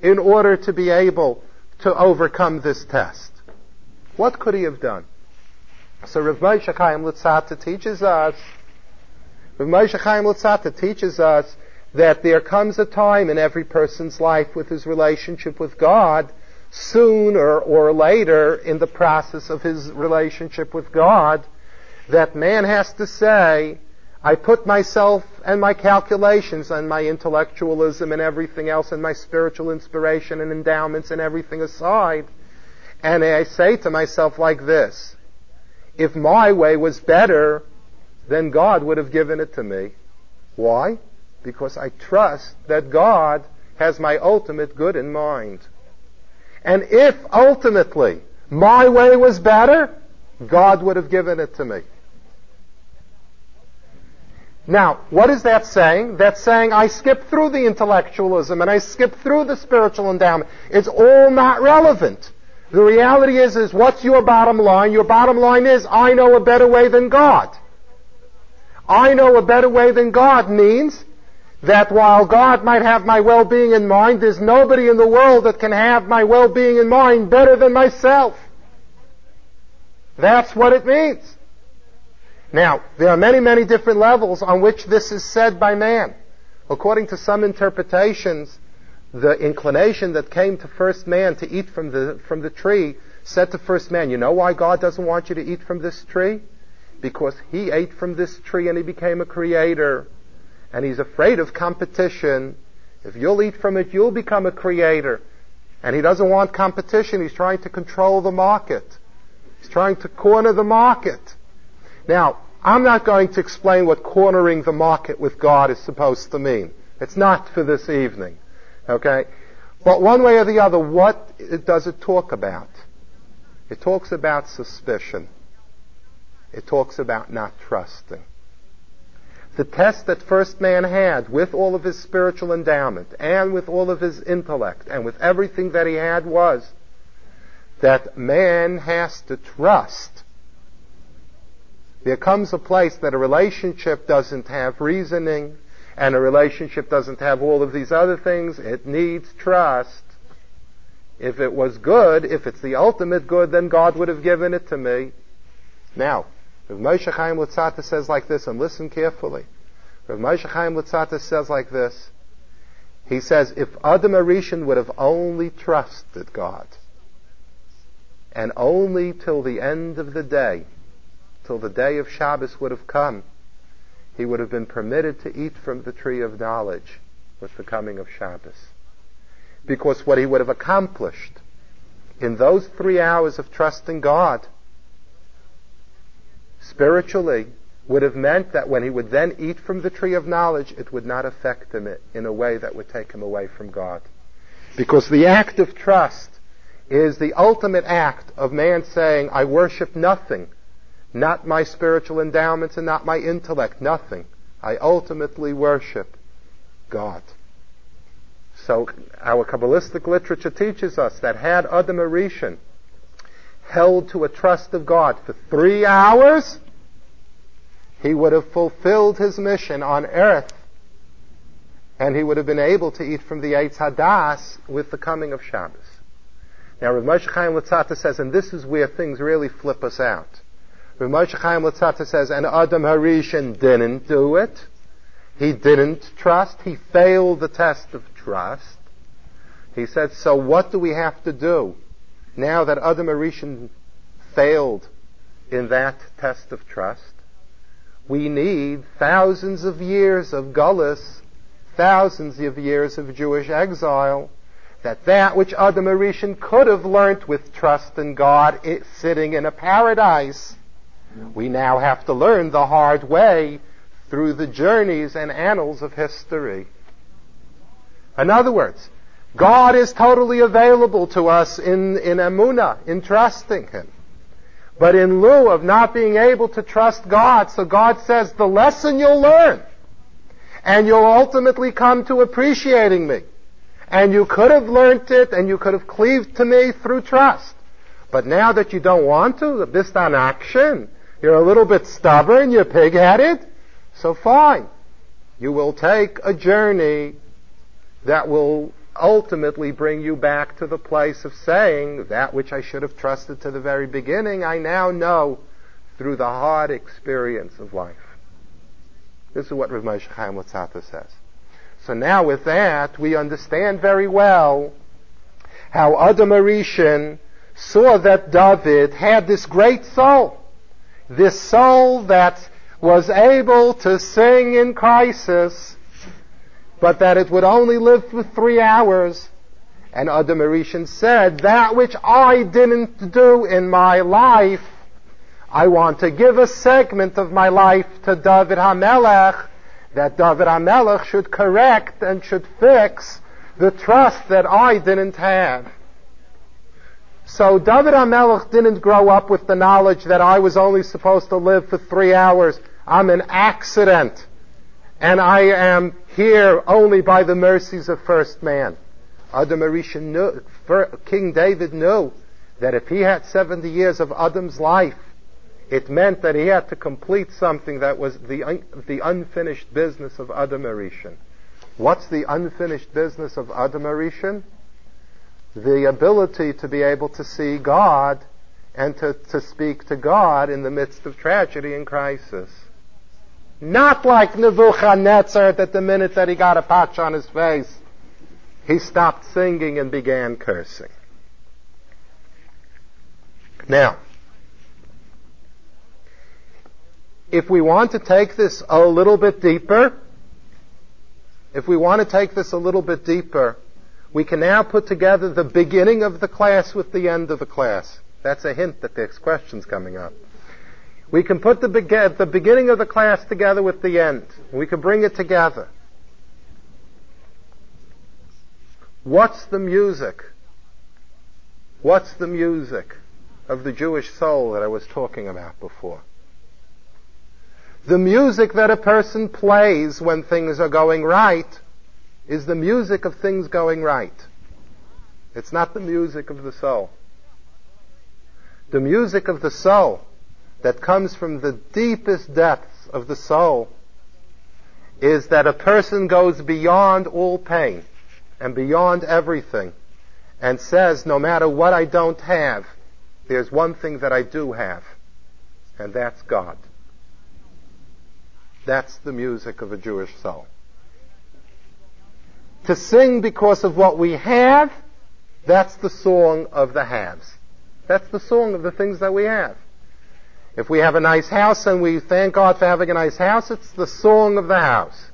in order to be able to overcome this test? What could he have done? So Rav Moshe Chaim Luzzatto teaches us, Rav Moshe Chaim Luzzatto teaches us that there comes a time in every person's life with his relationship with God sooner or later in the process of his relationship with God that man has to say, I put myself and my calculations and my intellectualism and everything else and my spiritual inspiration and endowments and everything aside, and I say to myself like this, if my way was better, then God would have given it to me. Why? Because I trust that God has my ultimate good in mind. And if ultimately my way was better, God would have given it to me. Now, what is that saying? That's saying I skip through the intellectualism and I skip through the spiritual endowment. It's all not relevant. The reality is, is what's your bottom line? Your bottom line is, I know a better way than God. I know a better way than God means that while God might have my well-being in mind, there's nobody in the world that can have my well-being in mind better than myself. That's what it means. Now, there are many, many different levels on which this is said by man. According to some interpretations, the inclination that came to first man to eat from the, from the tree said to first man, you know why God doesn't want you to eat from this tree? Because he ate from this tree and he became a creator and he's afraid of competition. If you'll eat from it, you'll become a creator. And he doesn't want competition. He's trying to control the market. He's trying to corner the market. Now, I'm not going to explain what cornering the market with God is supposed to mean. It's not for this evening. Okay? But one way or the other, what does it talk about? It talks about suspicion. It talks about not trusting. The test that first man had with all of his spiritual endowment and with all of his intellect and with everything that he had was that man has to trust. There comes a place that a relationship doesn't have reasoning and a relationship doesn't have all of these other things, it needs trust. If it was good, if it's the ultimate good, then God would have given it to me. Now, Rav Moshe Chaim Luzzatto says like this, and listen carefully. Rav Moshe Chaim Luzzatto says like this. He says, if Adam HaRishon would have only trusted God, and only till the end of the day, till the day of Shabbos would have come, he would have been permitted to eat from the tree of knowledge with the coming of Shabbos. Because what he would have accomplished in those three hours of trusting God, spiritually, would have meant that when he would then eat from the tree of knowledge, it would not affect him in a way that would take him away from God. Because the act of trust is the ultimate act of man saying, I worship nothing, not my spiritual endowments and not my intellect, nothing. I ultimately worship God. So our Kabbalistic literature teaches us that had Adam HaRishon held to a trust of God for three hours, he would have fulfilled his mission on earth and he would have been able to eat from the Eitz Hadas with the coming of Shabbos. Now, Rav Moshe Chaim Luzzatto says, and this is where things really flip us out. Rav Moshe Chaim Luzzatto says, and Adam HaRishon didn't do it. He didn't trust. He failed the test of trust. He said, so what do we have to do now that Adam HaRishon failed in that test of trust? We need thousands of years of gullus, thousands of years of Jewish exile, that that which Adam HaRishon could have learnt with trust in God it, sitting in a paradise, we now have to learn the hard way through the journeys and annals of history. In other words, God is totally available to us in, in Amunah, in trusting Him. But in lieu of not being able to trust God, so God says, the lesson you'll learn, and you'll ultimately come to appreciating me. And you could have learnt it, and you could have cleaved to me through trust. But now that you don't want to, this on action, you're a little bit stubborn, you're pig-headed, so fine. You will take a journey that will ultimately bring you back to the place of saying, that which I should have trusted to the very beginning, I now know through the hard experience of life. This is what Rav Moshe Chaim Luzzatto says. So now with that, we understand very well how Adam HaRishon saw that David had this great soul. This soul that was able to sing in crisis but that it would only live for three hours. And Adam HaRishon said, that which I didn't do in my life, I want to give a segment of my life to David HaMelech, that David HaMelech should correct and should fix the trust that I didn't have. So David HaMelech didn't grow up with the knowledge that I was only supposed to live for three hours. I'm an accident. And I am here only by the mercies of first man. Adam HaRishon knew, King David knew that if he had 70 years of Adam's life, it meant that he had to complete something that was the, the unfinished business of Adam HaRishon. What's the unfinished business of Adam HaRishon? The ability to be able to see God and to, to speak to God in the midst of tragedy and crisis. Not like Nebuchadnezzar that the minute that he got a patch on his face, he stopped singing and began cursing. Now, if we want to take this a little bit deeper, if we want to take this a little bit deeper, we can now put together the beginning of the class with the end of the class. That's a hint that there's questions coming up. We can put the, be- the beginning of the class together with the end. We can bring it together. What's the music? What's the music of the Jewish soul that I was talking about before? The music that a person plays when things are going right is the music of things going right. It's not the music of the soul. The music of the soul that comes from the deepest depths of the soul is that a person goes beyond all pain and beyond everything and says, no matter what I don't have, there's one thing that I do have, and that's God. That's the music of a Jewish soul. To sing because of what we have, that's the song of the haves. That's the song of the things that we have. If we have a nice house and we thank God for having a nice house, it's the song of the house.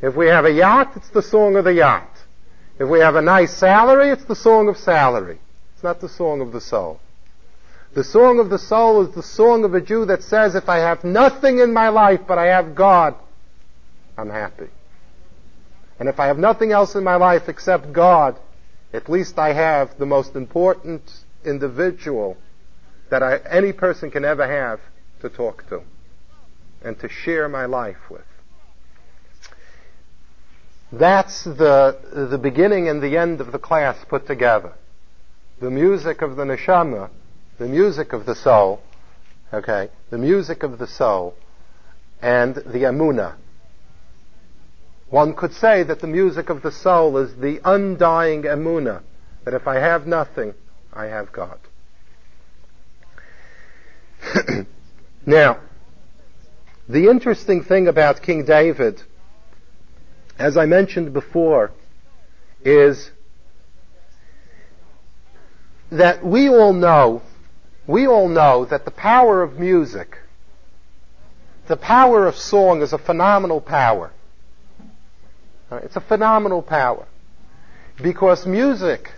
If we have a yacht, it's the song of the yacht. If we have a nice salary, it's the song of salary. It's not the song of the soul. The song of the soul is the song of a Jew that says, if I have nothing in my life but I have God, I'm happy. And if I have nothing else in my life except God, at least I have the most important individual that I, any person can ever have to talk to and to share my life with. That's the, the beginning and the end of the class put together. The music of the neshama, the music of the soul, okay, the music of the soul, and the amuna. One could say that the music of the soul is the undying amuna, that if I have nothing, I have God. *coughs* now, the interesting thing about King David as I mentioned before, is that we all know, we all know that the power of music, the power of song is a phenomenal power. Uh, it's a phenomenal power. Because music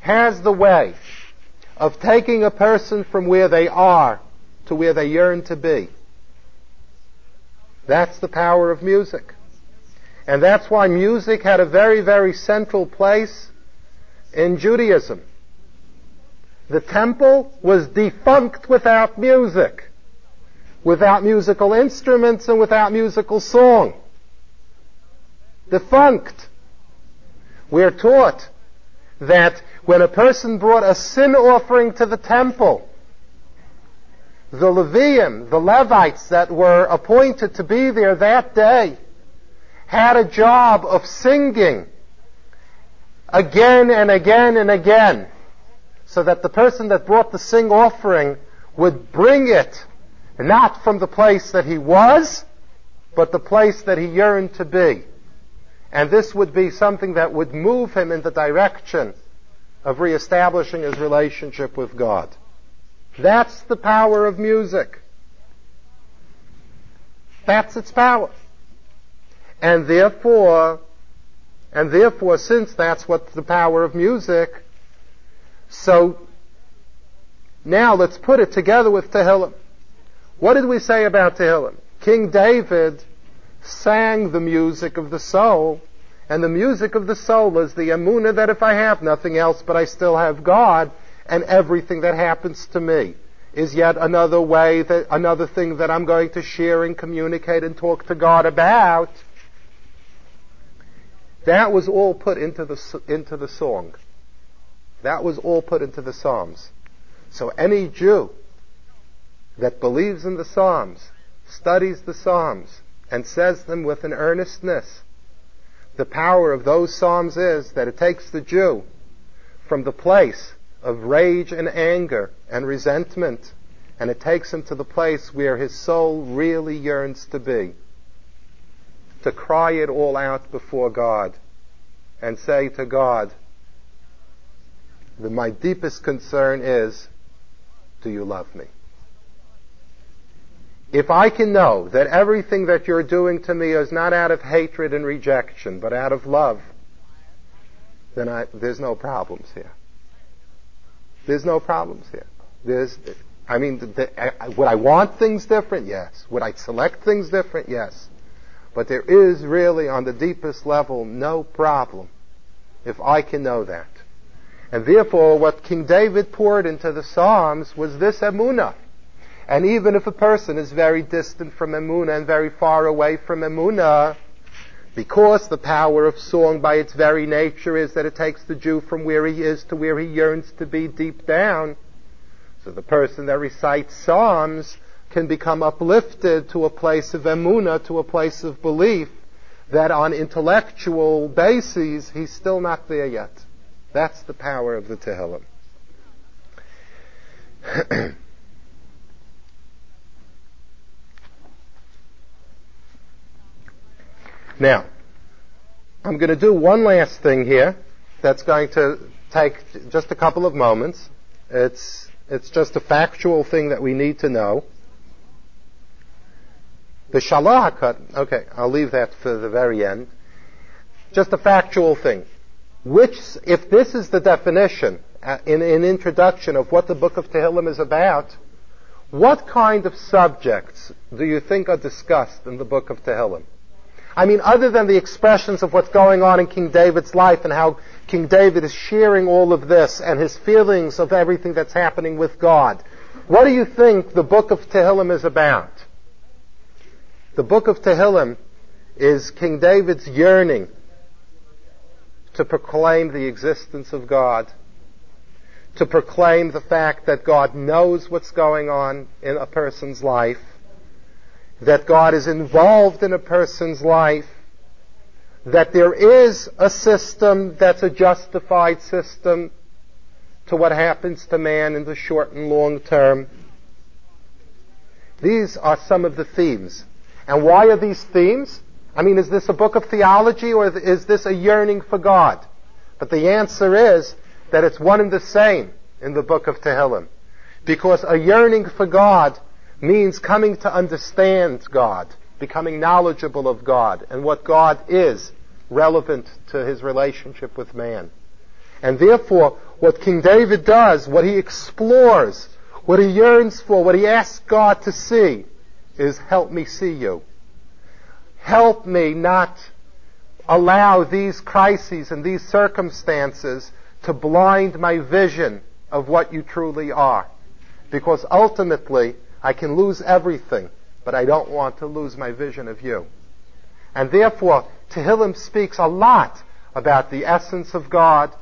has the way of taking a person from where they are to where they yearn to be. That's the power of music. And that's why music had a very, very central place in Judaism. The temple was defunct without music, without musical instruments and without musical song. Defunct. We're taught that when a person brought a sin offering to the temple, the Leviim, the Levites that were appointed to be there that day, had a job of singing again and again and again so that the person that brought the sing offering would bring it not from the place that he was, but the place that he yearned to be. And this would be something that would move him in the direction of reestablishing his relationship with God. That's the power of music. That's its power. And therefore, and therefore, since that's what the power of music, so now let's put it together with Tehillim. What did we say about Tehillim? King David sang the music of the soul, and the music of the soul is the emuna that if I have nothing else but I still have God, and everything that happens to me is yet another way that, another thing that I'm going to share and communicate and talk to God about, that was all put into the, into the song. That was all put into the Psalms. So any Jew that believes in the Psalms, studies the Psalms, and says them with an earnestness, the power of those Psalms is that it takes the Jew from the place of rage and anger and resentment, and it takes him to the place where his soul really yearns to be to cry it all out before God and say to God, that my deepest concern is, do you love me? If I can know that everything that you're doing to me is not out of hatred and rejection, but out of love, then I, there's no problems here. There's no problems here. There's, I mean, the, the, would I want things different? Yes. Would I select things different? Yes. But there is really, on the deepest level, no problem if I can know that. And therefore, what King David poured into the Psalms was this emuna. And even if a person is very distant from emuna and very far away from emuna, because the power of song by its very nature is that it takes the Jew from where he is to where he yearns to be deep down. So the person that recites Psalms can become uplifted to a place of emuna, to a place of belief, that on intellectual bases he's still not there yet. That's the power of the Tehillim. *clears throat* now, I'm going to do one last thing here that's going to take just a couple of moments. It's, it's just a factual thing that we need to know. The shalahakat, okay, I'll leave that for the very end. Just a factual thing. Which, if this is the definition uh, in an in introduction of what the book of Tehillim is about, what kind of subjects do you think are discussed in the book of Tehillim? I mean, other than the expressions of what's going on in King David's life and how King David is sharing all of this and his feelings of everything that's happening with God, what do you think the book of Tehillim is about? The book of Tehillim is King David's yearning to proclaim the existence of God, to proclaim the fact that God knows what's going on in a person's life, that God is involved in a person's life, that there is a system that's a justified system to what happens to man in the short and long term. These are some of the themes and why are these themes? I mean, is this a book of theology or is this a yearning for God? But the answer is that it's one and the same in the book of Tehillim. Because a yearning for God means coming to understand God, becoming knowledgeable of God and what God is relevant to his relationship with man. And therefore, what King David does, what he explores, what he yearns for, what he asks God to see, is help me see you. Help me not allow these crises and these circumstances to blind my vision of what you truly are. Because ultimately, I can lose everything, but I don't want to lose my vision of you. And therefore, Tehillim speaks a lot about the essence of God,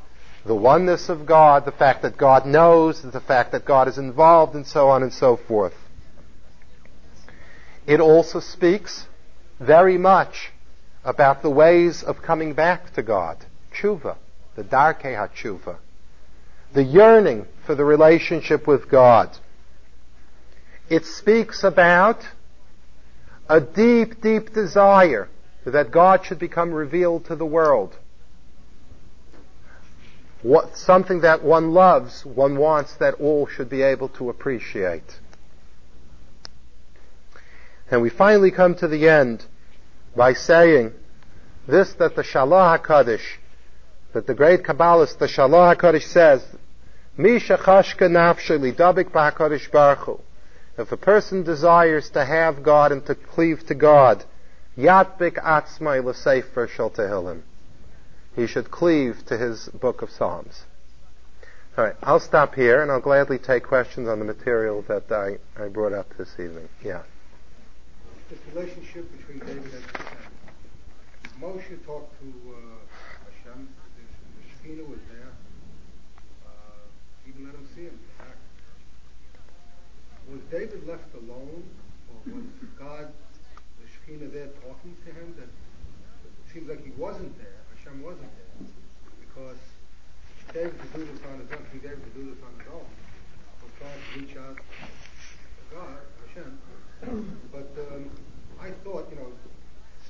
the oneness of God, the fact that God knows, the fact that God is involved, and so on and so forth. It also speaks very much about the ways of coming back to God. Tshuva, the Darkei HaTshuva. The yearning for the relationship with God. It speaks about a deep, deep desire that God should become revealed to the world. What, something that one loves, one wants that all should be able to appreciate. And we finally come to the end by saying this that the Shalah HaKadosh, that the great Kabbalist, the Shalah HaKadosh says, Mi shechashka nafsheli dabik ba'HaKadosh Baruch If a person desires to have God and to cleave to God, yatbik atzmai l'sefer shel tehillim. He should cleave to his book of Psalms. All right, I'll stop here and I'll gladly take questions on the material that I, I brought up this evening. Yeah this relationship between David and Hashem. Moshe talked to uh, Hashem. The, the Shekhinah was there. Uh, even let him see him. Was David left alone, or was God, the Shekhinah, there talking to him? That it seems like he wasn't there. Hashem wasn't there because David could do this on his own. King David could do this on his own. Was trying to reach out to God, Hashem. but um, I thought, you know,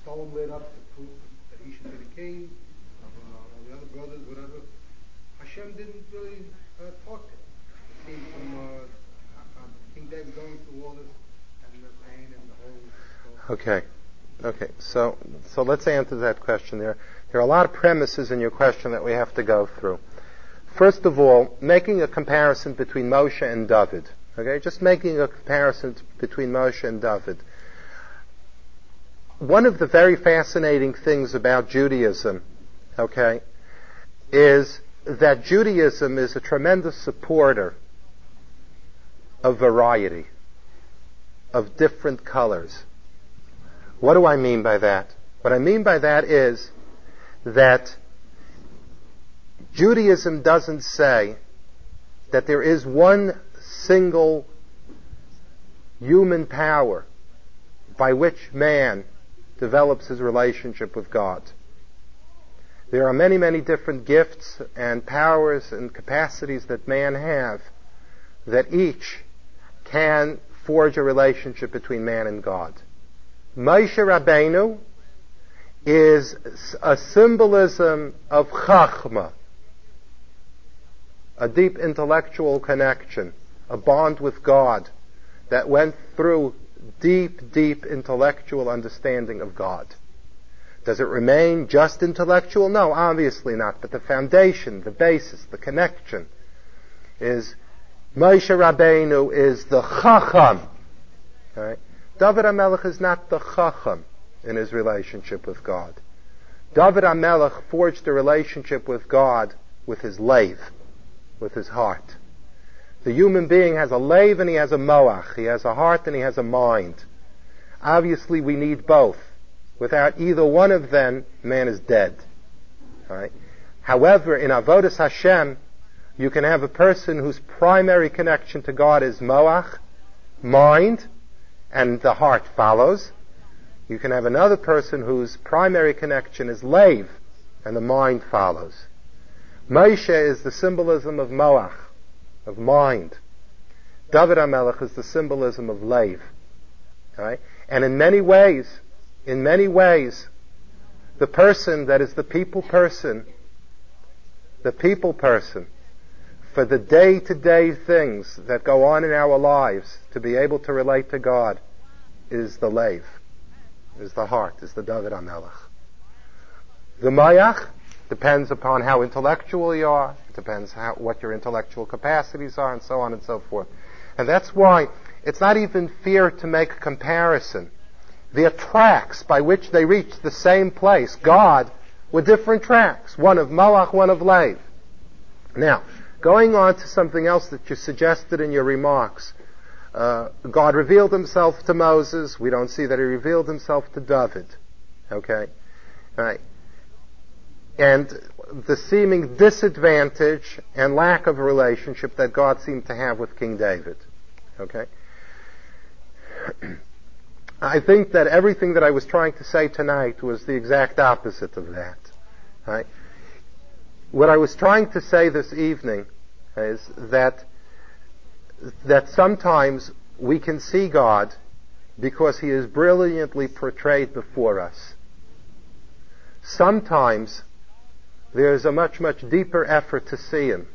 stone lit up to prove that he should be the king of uh, all the other brothers, whatever. Hashem didn't really uh, talk to him. It seemed from uh, King David going through all this and the pain and the whole. Okay. Okay, so so let's answer that question. There, there are a lot of premises in your question that we have to go through. First of all, making a comparison between Moshe and David. Okay, just making a comparison between Moshe and David. One of the very fascinating things about Judaism, okay, is that Judaism is a tremendous supporter of variety, of different colors. What do I mean by that? What I mean by that is that Judaism doesn't say that there is one single human power by which man develops his relationship with God. There are many, many different gifts and powers and capacities that man have that each can forge a relationship between man and God. Moshe Rabbeinu is a symbolism of chachma, a deep intellectual connection, a bond with God that went through deep, deep intellectual understanding of God. Does it remain just intellectual? No, obviously not. But the foundation, the basis, the connection is Moshe Rabbeinu is the Chacham. Right? David HaMelech is not the Chacham in his relationship with God. David HaMelech forged a relationship with God with his lave, with his heart. The human being has a lave and he has a moach. He has a heart and he has a mind. Obviously, we need both. Without either one of them, man is dead. Right? However, in Avodas Hashem, you can have a person whose primary connection to God is moach, mind, and the heart follows. You can have another person whose primary connection is lave, and the mind follows. Moshe is the symbolism of moach of mind. David HaMelech is the symbolism of lave. Right? And in many ways, in many ways, the person that is the people person, the people person, for the day to day things that go on in our lives to be able to relate to God is the lave, is the heart, is the David HaMelech. The Moach depends upon how intellectual you are, it depends how, what your intellectual capacities are, and so on and so forth. And that's why it's not even fair to make a comparison. The tracks by which they reach the same place, God, were different tracks. One of Moach, one of Lev. Now, going on to something else that you suggested in your remarks. Uh, God revealed himself to Moses. We don't see that he revealed himself to David. Okay? All right and the seeming disadvantage and lack of relationship that God seemed to have with King David. Okay? *clears throat* I think that everything that I was trying to say tonight was the exact opposite of that. Right? What I was trying to say this evening is that that sometimes we can see God because he is brilliantly portrayed before us. Sometimes there's a much, much deeper effort to see Him.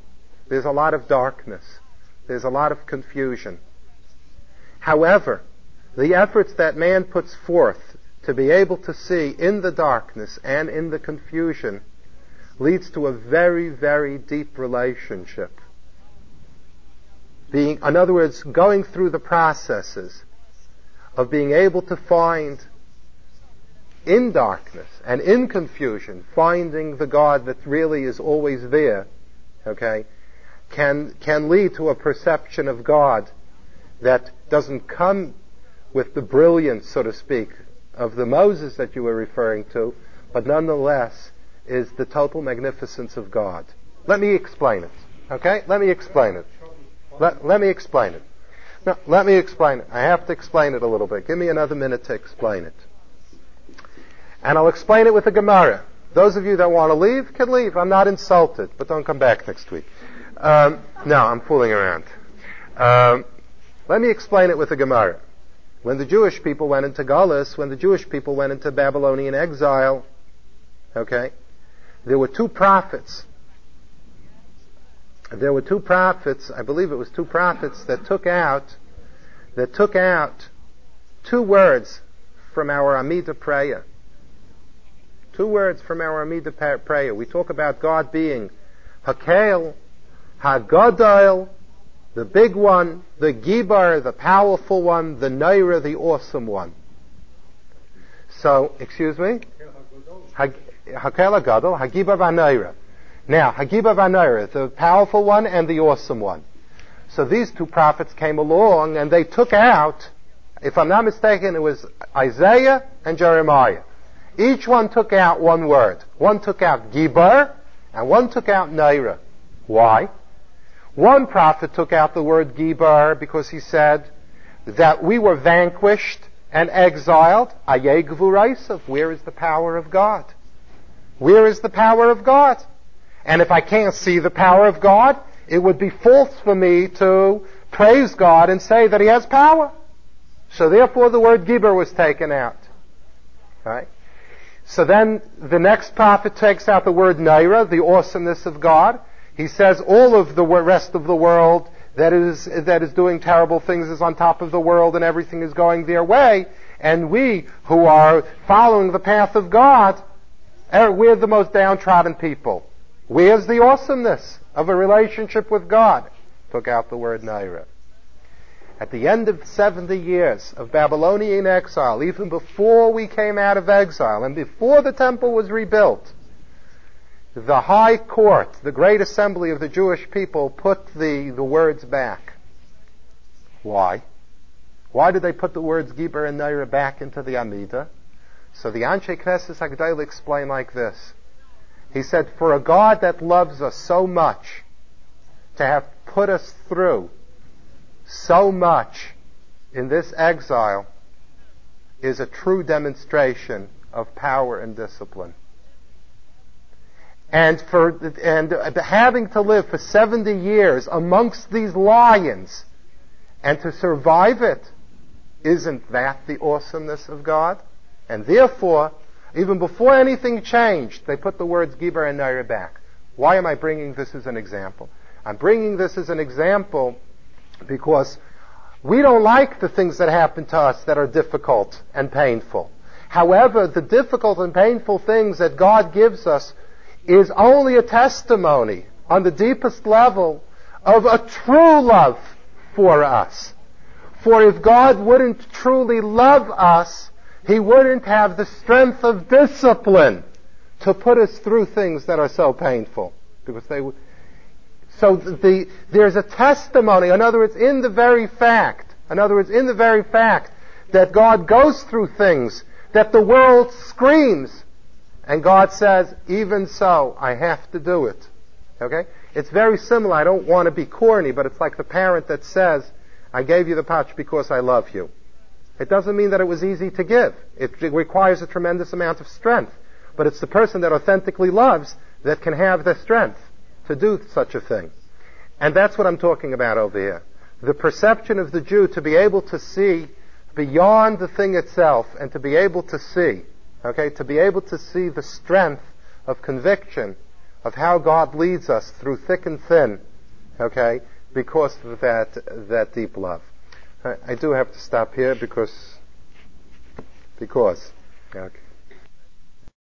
There's a lot of darkness. There's a lot of confusion. However, the efforts that man puts forth to be able to see in the darkness and in the confusion leads to a very, very deep relationship. Being, in other words, going through the processes of being able to find in darkness and in confusion, finding the God that really is always there, okay, can, can lead to a perception of God that doesn't come with the brilliance, so to speak, of the Moses that you were referring to, but nonetheless is the total magnificence of God. Let me explain it. Okay? Let me explain it. Let, let me explain it. No, let me explain it. I have to explain it a little bit. Give me another minute to explain it. And I'll explain it with a Gemara. Those of you that want to leave can leave. I'm not insulted, but don't come back next week. Um, no, I'm fooling around. Um, let me explain it with a Gemara. When the Jewish people went into Galus, when the Jewish people went into Babylonian exile, okay, there were two prophets. There were two prophets, I believe it was two prophets that took out, that took out two words from our Amida prayer. Two words from our Amidah prayer. We talk about God being Hakel, Hagadol, the big one, the Gibar, the powerful one, the Naira, the awesome one. So, excuse me? Hakel Hagadol, Hagibar Vanaira. Now, Hagibar Vanaira, the powerful one and the awesome one. So these two prophets came along and they took out, if I'm not mistaken, it was Isaiah and Jeremiah. Each one took out one word. One took out Gibar, and one took out Naira. Why? One prophet took out the word Gibar because he said, that we were vanquished and exiled. Where is the power of God? Where is the power of God? And if I can't see the power of God, it would be false for me to praise God and say that He has power. So therefore the word Gibber was taken out. Right? So then the next prophet takes out the word Naira, the awesomeness of God. He says all of the rest of the world that is, that is doing terrible things is on top of the world and everything is going their way. And we who are following the path of God, er, we're the most downtrodden people. Where's the awesomeness of a relationship with God? Took out the word Naira. At the end of 70 years of Babylonian exile, even before we came out of exile and before the temple was rebuilt, the high court, the great assembly of the Jewish people, put the, the words back. Why? Why did they put the words Giber and Naira back into the Amida? So the Anshe Knesset Hagdail explained like this. He said, for a God that loves us so much, to have put us through so much in this exile is a true demonstration of power and discipline. And for, and having to live for 70 years amongst these lions and to survive it, isn't that the awesomeness of God? And therefore, even before anything changed, they put the words Giber and Naira back. Why am I bringing this as an example? I'm bringing this as an example because we don't like the things that happen to us that are difficult and painful. However, the difficult and painful things that God gives us is only a testimony on the deepest level of a true love for us. For if God wouldn't truly love us, He wouldn't have the strength of discipline to put us through things that are so painful. Because they would, so the, there's a testimony, in other words, in the very fact, in other words, in the very fact that God goes through things that the world screams and God says, even so, I have to do it. Okay? It's very similar. I don't want to be corny, but it's like the parent that says, I gave you the potch because I love you. It doesn't mean that it was easy to give. It, requires a tremendous amount of strength. But it's the person that authentically loves that can have the strength to do such a thing. And that's what I'm talking about over here. The perception of the Jew to be able to see beyond the thing itself and to be able to see Okay, to be able to see the strength of conviction of how God leads us through thick and thin, okay, because of that, that deep love. I, I do have to stop here because, because, okay.